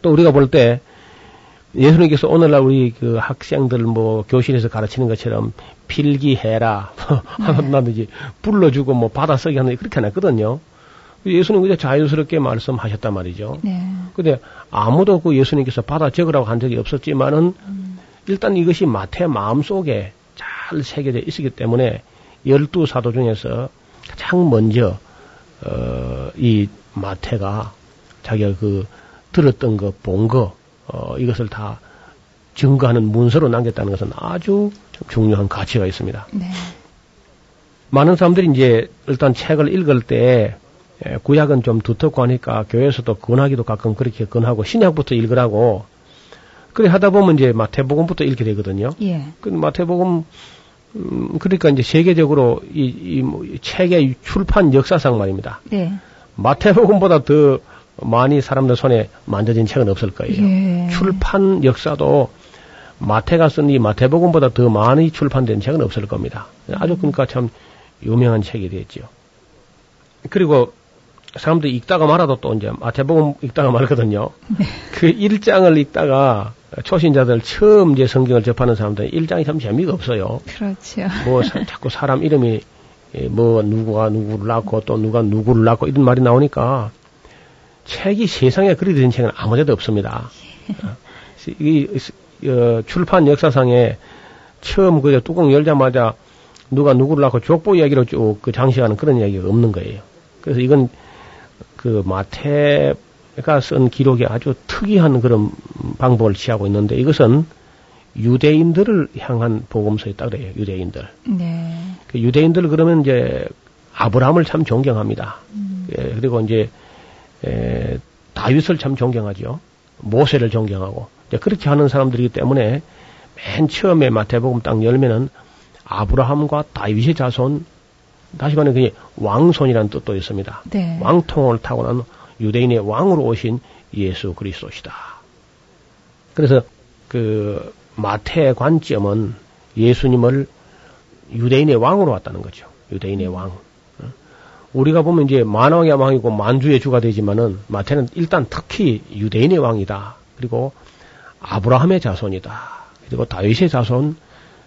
또 우리가 볼 때 예수님께서 오늘날 우리 그 학생들 뭐 교실에서 가르치는 것처럼 필기해라 하든지 불러주고 뭐 받아 쓰게 하는 그렇게 안 했거든요. 예수님 그냥 자연스럽게 말씀하셨단 말이죠. 네. 근데 아무도 그 예수님께서 받아 적으라고 한 적이 없었지만은 일단 이것이 마태 마음 속에 잘 새겨져 있었기 때문에 열두 사도 중에서 가장 먼저 어, 이 마태가 자기가 그 들었던 거, 본 거, 어, 이것을 다 증거하는 문서로 남겼다는 것은 아주 좀 중요한 가치가 있습니다. 네. 많은 사람들이 이제 일단 책을 읽을 때 에, 구약은 좀 두텁고 하니까 교회에서도 권하기도 가끔 그렇게 권하고 신약부터 읽으라고 그래 하다 보면 이제 마태복음부터 읽게 되거든요. 예. 그 마태복음 음, 그러니까 이제 세계적으로 이, 이, 뭐, 이 책의 출판 역사상 말입니다. 네. 마태복음보다 더 많이 사람들 손에 만져진 책은 없을 거예요. 예. 출판 역사도 마태가 쓴 이 마태복음보다 더 많이 출판된 책은 없을 겁니다. 아주 그러니까 참 유명한 책이 됐죠. 그리고 사람들이 읽다가 말아도 또 이제 마태복음 읽다가 말거든요. 그 일장을 읽다가 초신자들 처음 이제 성경을 접하는 사람들은 1장이 참 재미가 없어요. 그렇죠. 뭐 사- 자꾸 사람 이름이 예, 뭐 누구가 누구를 낳고 또 누가 누구를 낳고 이런 말이 나오니까 책이 세상에 그리 된 책은 아무데도 없습니다. 어, 이 어, 출판 역사상에 처음 그 뚜껑 열자마자 누가 누구를 낳고 족보 이야기로 쭉 그 장식하는 그런 이야기가 없는 거예요. 그래서 이건 그 마태가 쓴 기록이 아주 특이한 그런 방법을 취하고 있는데 이것은 유대인들을 향한 복음서였다 그래요. 유대인들. 네. 그 유대인들 그러면 이제 아브라함을 참 존경합니다. 예, 그리고 이제 에, 다윗을 참 존경하죠. 모세를 존경하고 이제 그렇게 하는 사람들이기 때문에 맨 처음에 마태복음 딱 열면은 아브라함과 다윗의 자손 다시 말하면 그게 왕손이라는 뜻도 있습니다. 네. 왕통을 타고난 유대인의 왕으로 오신 예수 그리스도시다. 그래서 그 마태의 관점은 예수님을 유대인의 왕으로 왔다는 거죠. 유대인의 왕. 어? 우리가 보면 이제 만왕의 왕이고 만주의 주가 되지만은 마태는 일단 특히 유대인의 왕이다. 그리고 아브라함의 자손이다. 그리고 다윗의 자손,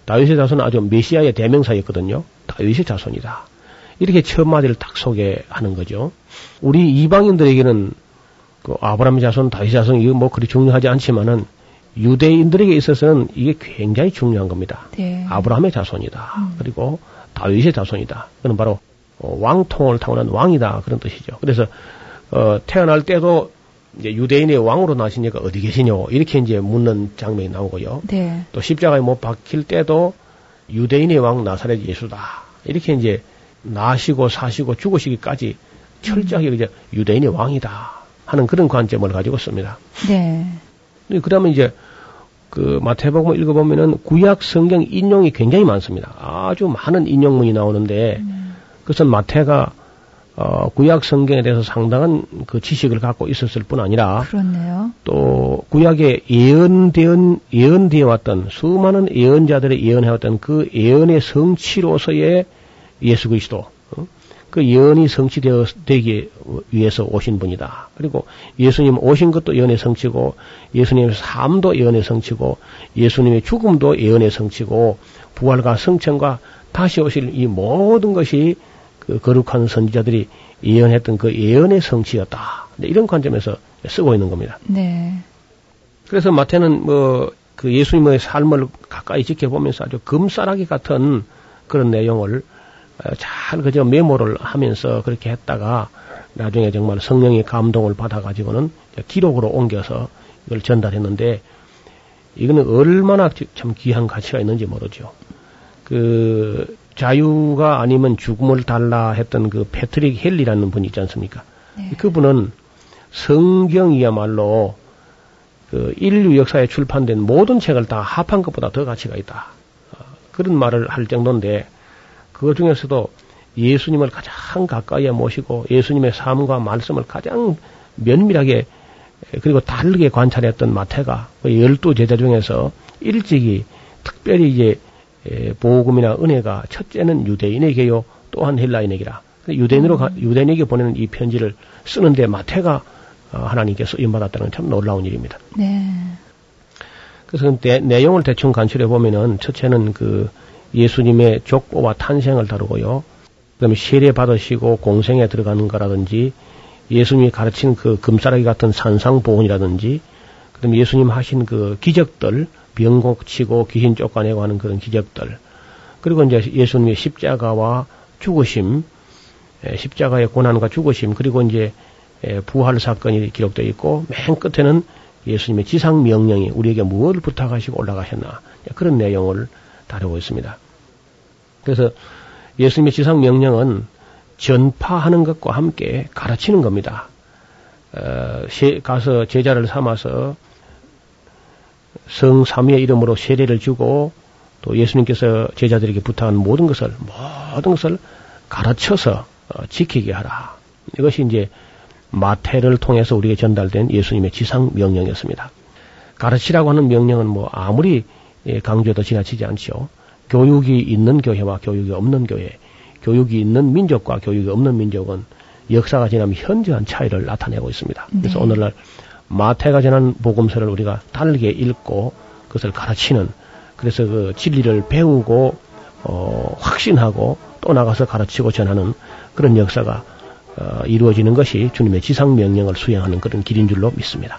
다윗의 자손은 아주 메시아의 대명사였거든요. 다윗의 자손이다. 이렇게 첫 마디를 딱 소개하는 거죠. 우리 이방인들에게는 그 아브라함의 자손, 다윗의 자손 이거 뭐 그리 중요하지 않지만은 유대인들에게 있어서는 이게 굉장히 중요한 겁니다. 네. 아브라함의 자손이다. 그리고 다윗의 자손이다. 그는 바로 어, 왕통을 타고난 왕이다 그런 뜻이죠. 그래서 어, 태어날 때도 이제 유대인의 왕으로 나시니까 어디 계시냐고 이렇게 이제 묻는 장면이 나오고요. 네. 또 십자가에 못 박힐 때도 유대인의 왕 나사렛 예수다. 이렇게 이제 나시고 사시고 죽으시기까지 철저하게 이제 유대인의 왕이다 하는 그런 관점을 가지고 씁니다. 네. 그러면 이제 그 마태복음 읽어보면은 구약 성경 인용이 굉장히 많습니다. 아주 많은 인용문이 나오는데 그것은 마태가 어, 구약 성경에 대해서 상당한 그 지식을 갖고 있었을 뿐 아니라 그렇네요. 또 구약에 예언되어 예언되어 왔던 수많은 예언자들의 예언해 왔던 그 예언의 성취로서의 예수 그리스도 어? 그 예언이 성취되어 되기 위해서 오신 분이다. 그리고 예수님 오신 것도 예언의 성취고 예수님의 삶도 예언의 성취고 예수님의 죽음도 예언의 성취고 부활과 성천과 다시 오실 이 모든 것이 그 거룩한 선지자들이 예언했던 그 예언의 성취였다. 네, 이런 관점에서 쓰고 있는 겁니다. 네. 그래서 마태는 뭐 그 예수님의 삶을 가까이 지켜보면서 아주 금싸라기 같은 그런 내용을 어, 잘 그저 메모를 하면서 그렇게 했다가 나중에 정말 성령의 감동을 받아가지고는 기록으로 옮겨서 이걸 전달했는데 이거는 얼마나 참 귀한 가치가 있는지 모르죠. 그 자유가 아니면 죽음을 달라 했던 그 패트릭 헬리라는 분이 있지 않습니까? 네. 그분은 성경이야말로 그 인류 역사에 출판된 모든 책을 다 합한 것보다 더 가치가 있다. 어, 그런 말을 할 정도인데 그 중에서도 예수님을 가장 가까이에 모시고 예수님의 삶과 말씀을 가장 면밀하게 그리고 다르게 관찰했던 마태가 그 열두 제자 중에서 일찍이 특별히 이제 에, 보금이나 은혜가 첫째는 유대인에게요 또한 헬라인에게라 유대인으로 가- 유대인에게 보내는 이 편지를 쓰는데 마태가 어, 하나님께 쓰임 받았다는 건참 놀라운 일입니다. 네. 그래서 그 내, 내용을 대충 간추려 보면은 첫째는 그 예수님의 족보와 탄생을 다루고요. 그다음에 세례 받으시고 공생에 들어가는 거라든지 예수님이 가르친 그 금사라기 같은 산상 보훈이라든지 그다음에 예수님 하신 그 기적들 병 고치고 귀신 쫓아내고 하는 그런 기적들 그리고 이제 예수님의 십자가와 죽으심 에, 십자가의 고난과 죽으심 그리고 이제 에, 부활 사건이 기록되어 있고 맨 끝에는 예수님의 지상 명령이 우리에게 무엇을 부탁하시고 올라가셨나 그런 내용을 다루고 있습니다. 그래서 예수님의 지상 명령은 전파하는 것과 함께 가르치는 겁니다. 어, 세- 가서 제자를 삼아서 성삼위의 이름으로 세례를 주고 또 예수님께서 제자들에게 부탁한 모든 것을 모든 것을 가르쳐서 어, 지키게 하라. 이것이 이제 마태를 통해서 우리에게 전달된 예수님의 지상 명령이었습니다. 가르치라고 하는 명령은 뭐 아무리 예, 강조해도 지나치지 않죠. 교육이 있는 교회와 교육이 없는 교회, 교육이 있는 민족과 교육이 없는 민족은 역사가 지나면 현저한 차이를 나타내고 있습니다. 그래서 네. 오늘날 마태가 전한 복음서를 우리가 다르게 읽고 그것을 가르치는 그래서 그 진리를 배우고 어, 확신하고 또 나가서 가르치고 전하는 그런 역사가 어, 이루어지는 것이 주님의 지상 명령을 수행하는 그런 길인 줄로 믿습니다.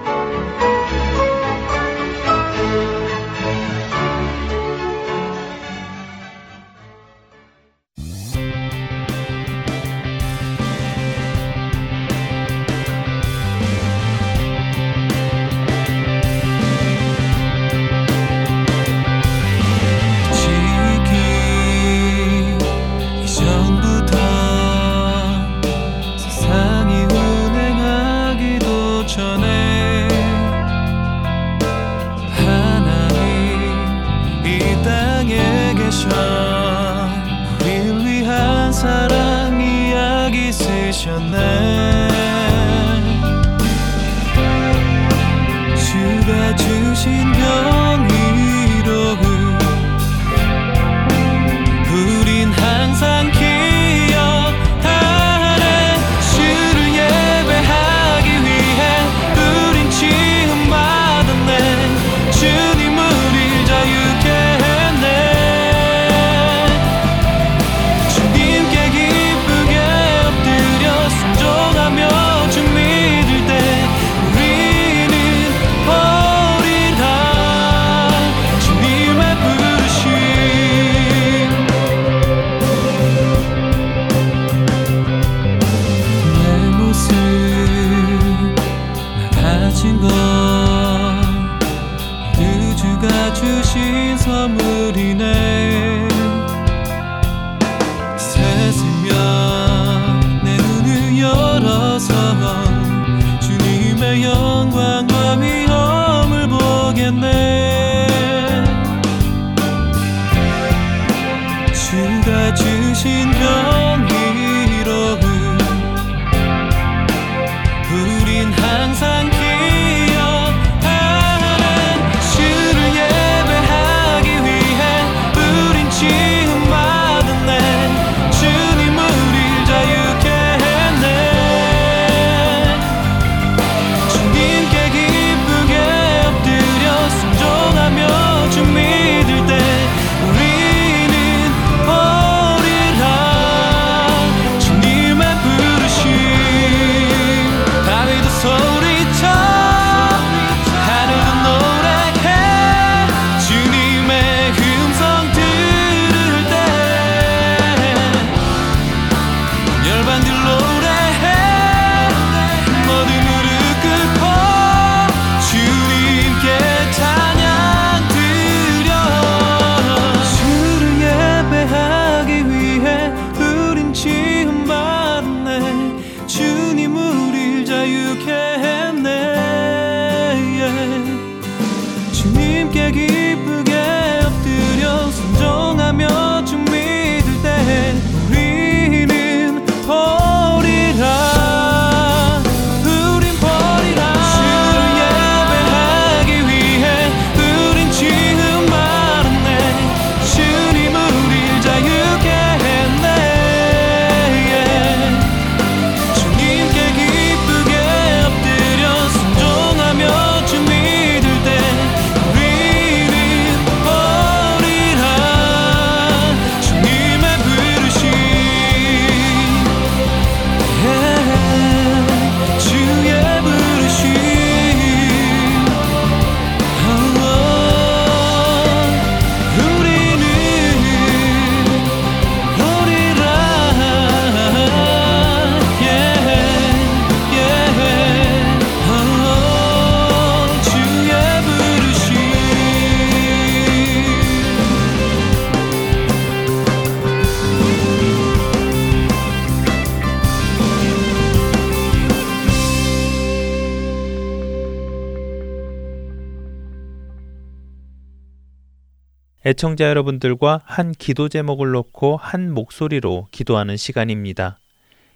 애청자 여러분들과 한 기도 제목을 놓고 한 목소리로 기도하는 시간입니다.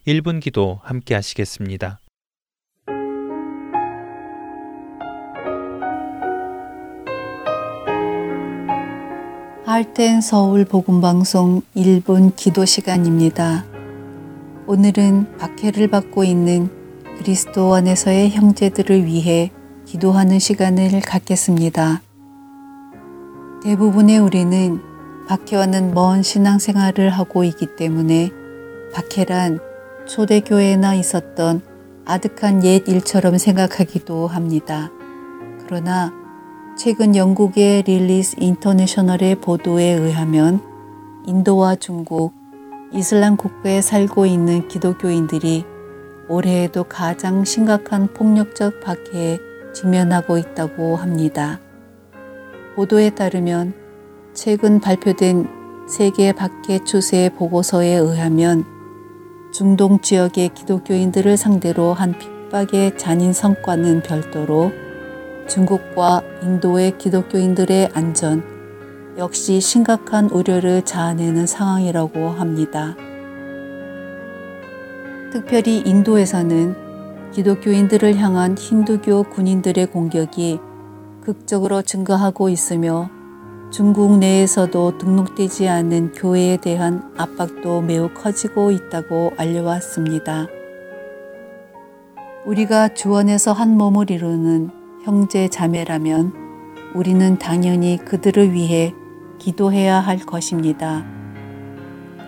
1분 기도 함께 하시겠습니다. 할텐 서울 복음 방송 1분 기도 시간입니다. 오늘은 박해를 받고 있는 그리스도 안에서의 형제들을 위해 기도하는 시간을 갖겠습니다. 대부분의 우리는 박해와는 먼 신앙생활을 하고 있기 때문에 박해란 초대교회나 있었던 아득한 옛 일처럼 생각하기도 합니다. 그러나 최근 영국의 릴리스 인터내셔널의 보도에 의하면 인도와 중국, 이슬람 국가에 살고 있는 기독교인들이 올해에도 가장 심각한 폭력적 박해에 직면하고 있다고 합니다. 보도에 따르면 최근 발표된 세계 박해 추세 보고서에 의하면 중동 지역의 기독교인들을 상대로 한 핍박의 잔인 성과는 별도로 중국과 인도의 기독교인들의 안전 역시 심각한 우려를 자아내는 상황이라고 합니다. 특별히 인도에서는 기독교인들을 향한 힌두교 군인들의 공격이 극적으로 증가하고 있으며 중국 내에서도 등록되지 않은 교회에 대한 압박도 매우 커지고 있다고 알려왔습니다. 우리가 주원에서 한 몸을 이루는 형제 자매라면 우리는 당연히 그들을 위해 기도해야 할 것입니다.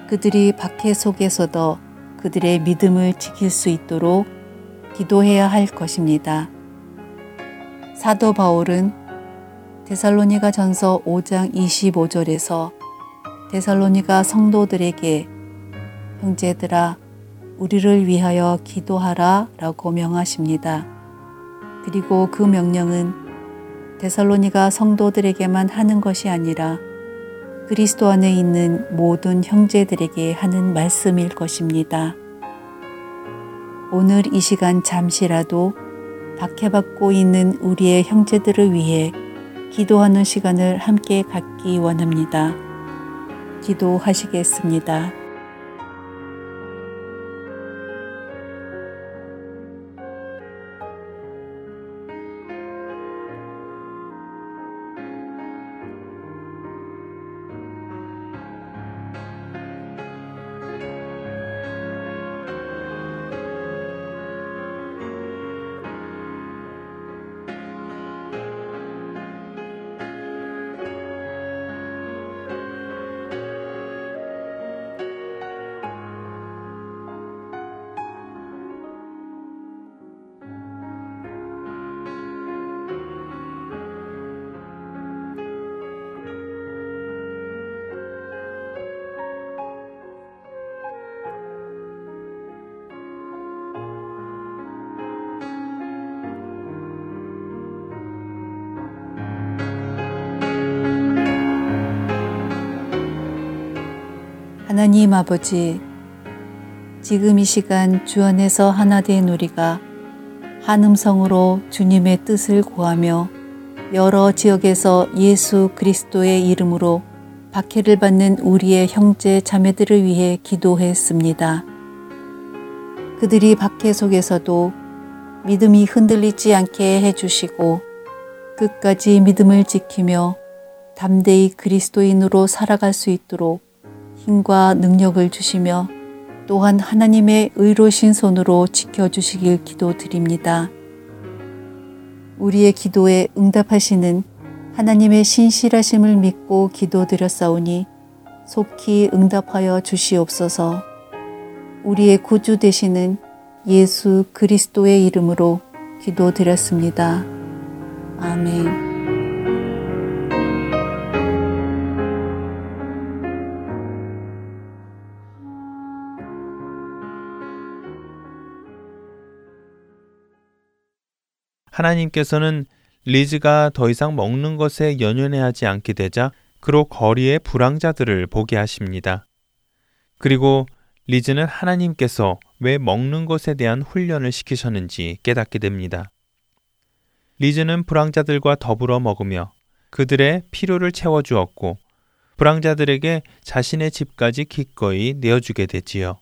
그들이 박해 속에서도 그들의 믿음을 지킬 수 있도록 기도해야 할 것입니다. 사도 바울은 데살로니가 전서 5장 25절에서 데살로니가 성도들에게 형제들아 우리를 위하여 기도하라 라고 명하십니다. 그리고 그 명령은 데살로니가 성도들에게만 하는 것이 아니라 그리스도 안에 있는 모든 형제들에게 하는 말씀일 것입니다. 오늘 이 시간 잠시라도 박해받고 있는 우리의 형제들을 위해 기도하는 시간을 함께 갖기 원합니다. 기도하시겠습니다. 하나님 아버지, 지금 이 시간 주 안에서 하나 된 우리가 한 음성으로 주님의 뜻을 구하며 여러 지역에서 예수 그리스도의 이름으로 박해를 받는 우리의 형제 자매들을 위해 기도했습니다. 그들이 박해 속에서도 믿음이 흔들리지 않게 해주시고 끝까지 믿음을 지키며 담대히 그리스도인으로 살아갈 수 있도록 힘과 능력을 주시며 또한 하나님의 의로신 손으로 지켜주시길 기도드립니다. 우리의 기도에 응답하시는 하나님의 신실하심을 믿고 기도드렸사오니 속히 응답하여 주시옵소서 우리의 구주 되시는 예수 그리스도의 이름으로 기도드렸습니다. 아멘. 하나님께서는 리즈가 더 이상 먹는 것에 연연해하지 않게 되자 그로 거리의 불황자들을 보게 하십니다. 그리고 리즈는 하나님께서 왜 먹는 것에 대한 훈련을 시키셨는지 깨닫게 됩니다. 리즈는 불황자들과 더불어 먹으며 그들의 필요를 채워주었고 불황자들에게 자신의 집까지 기꺼이 내어주게 되지요.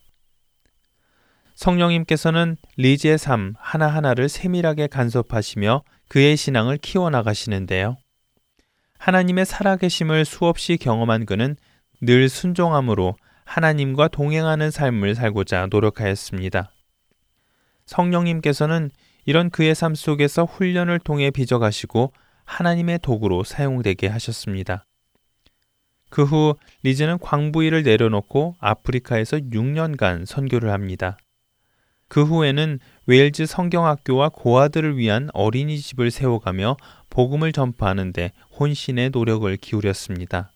성령님께서는 리즈의 삶 하나하나를 세밀하게 간섭하시며 그의 신앙을 키워나가시는데요. 하나님의 살아계심을 수없이 경험한 그는 늘 순종함으로 하나님과 동행하는 삶을 살고자 노력하였습니다. 성령님께서는 이런 그의 삶 속에서 훈련을 통해 빚어가시고 하나님의 도구로 사용되게 하셨습니다. 그 후 리즈는 광부 일을 내려놓고 아프리카에서 6년간 선교를 합니다. 그 후에는 웨일즈 성경학교와 고아들을 위한 어린이집을 세워가며 복음을 전파하는데 혼신의 노력을 기울였습니다.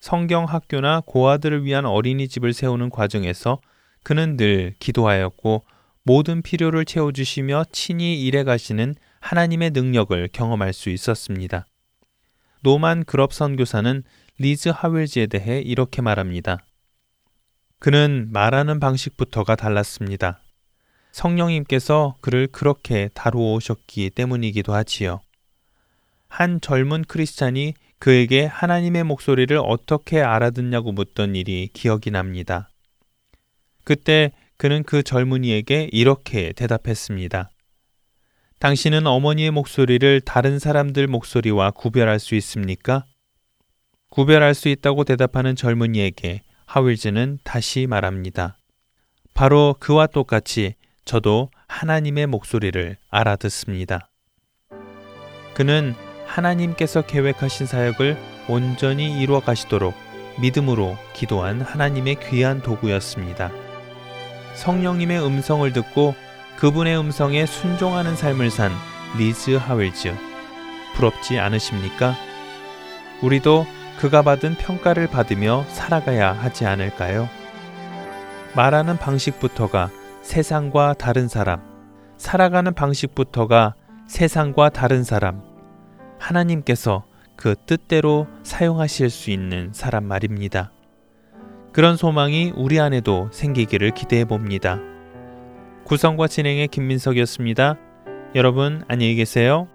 성경학교나 고아들을 위한 어린이집을 세우는 과정에서 그는 늘 기도하였고 모든 필요를 채워주시며 친히 일해 가시는 하나님의 능력을 경험할 수 있었습니다. 노만 그럽 선교사는 리즈 하웰즈에 대해 이렇게 말합니다. 그는 말하는 방식부터가 달랐습니다. 성령님께서 그를 그렇게 다루오셨기 때문이기도 하지요. 한 젊은 크리스찬이 그에게 하나님의 목소리를 어떻게 알아듣냐고 묻던 일이 기억이 납니다. 그때 그는 그 젊은이에게 이렇게 대답했습니다. 당신은 어머니의 목소리를 다른 사람들 목소리와 구별할 수 있습니까? 구별할 수 있다고 대답하는 젊은이에게 하윌즈는 다시 말합니다. 바로 그와 똑같이 저도 하나님의 목소리를 알아듣습니다. 그는 하나님께서 계획하신 사역을 온전히 이루어 가시도록 믿음으로 기도한 하나님의 귀한 도구였습니다. 성령님의 음성을 듣고 그분의 음성에 순종하는 삶을 산 리즈 하웰즈. 부럽지 않으십니까? 우리도 그가 받은 평가를 받으며 살아가야 하지 않을까요? 말하는 방식부터가 세상과 다른 사람, 살아가는 방식부터가 세상과 다른 사람, 하나님께서 그 뜻대로 사용하실 수 있는 사람 말입니다. 그런 소망이 우리 안에도 생기기를 기대해 봅니다. 구성과 진행의 김민석이었습니다. 여러분 안녕히 계세요.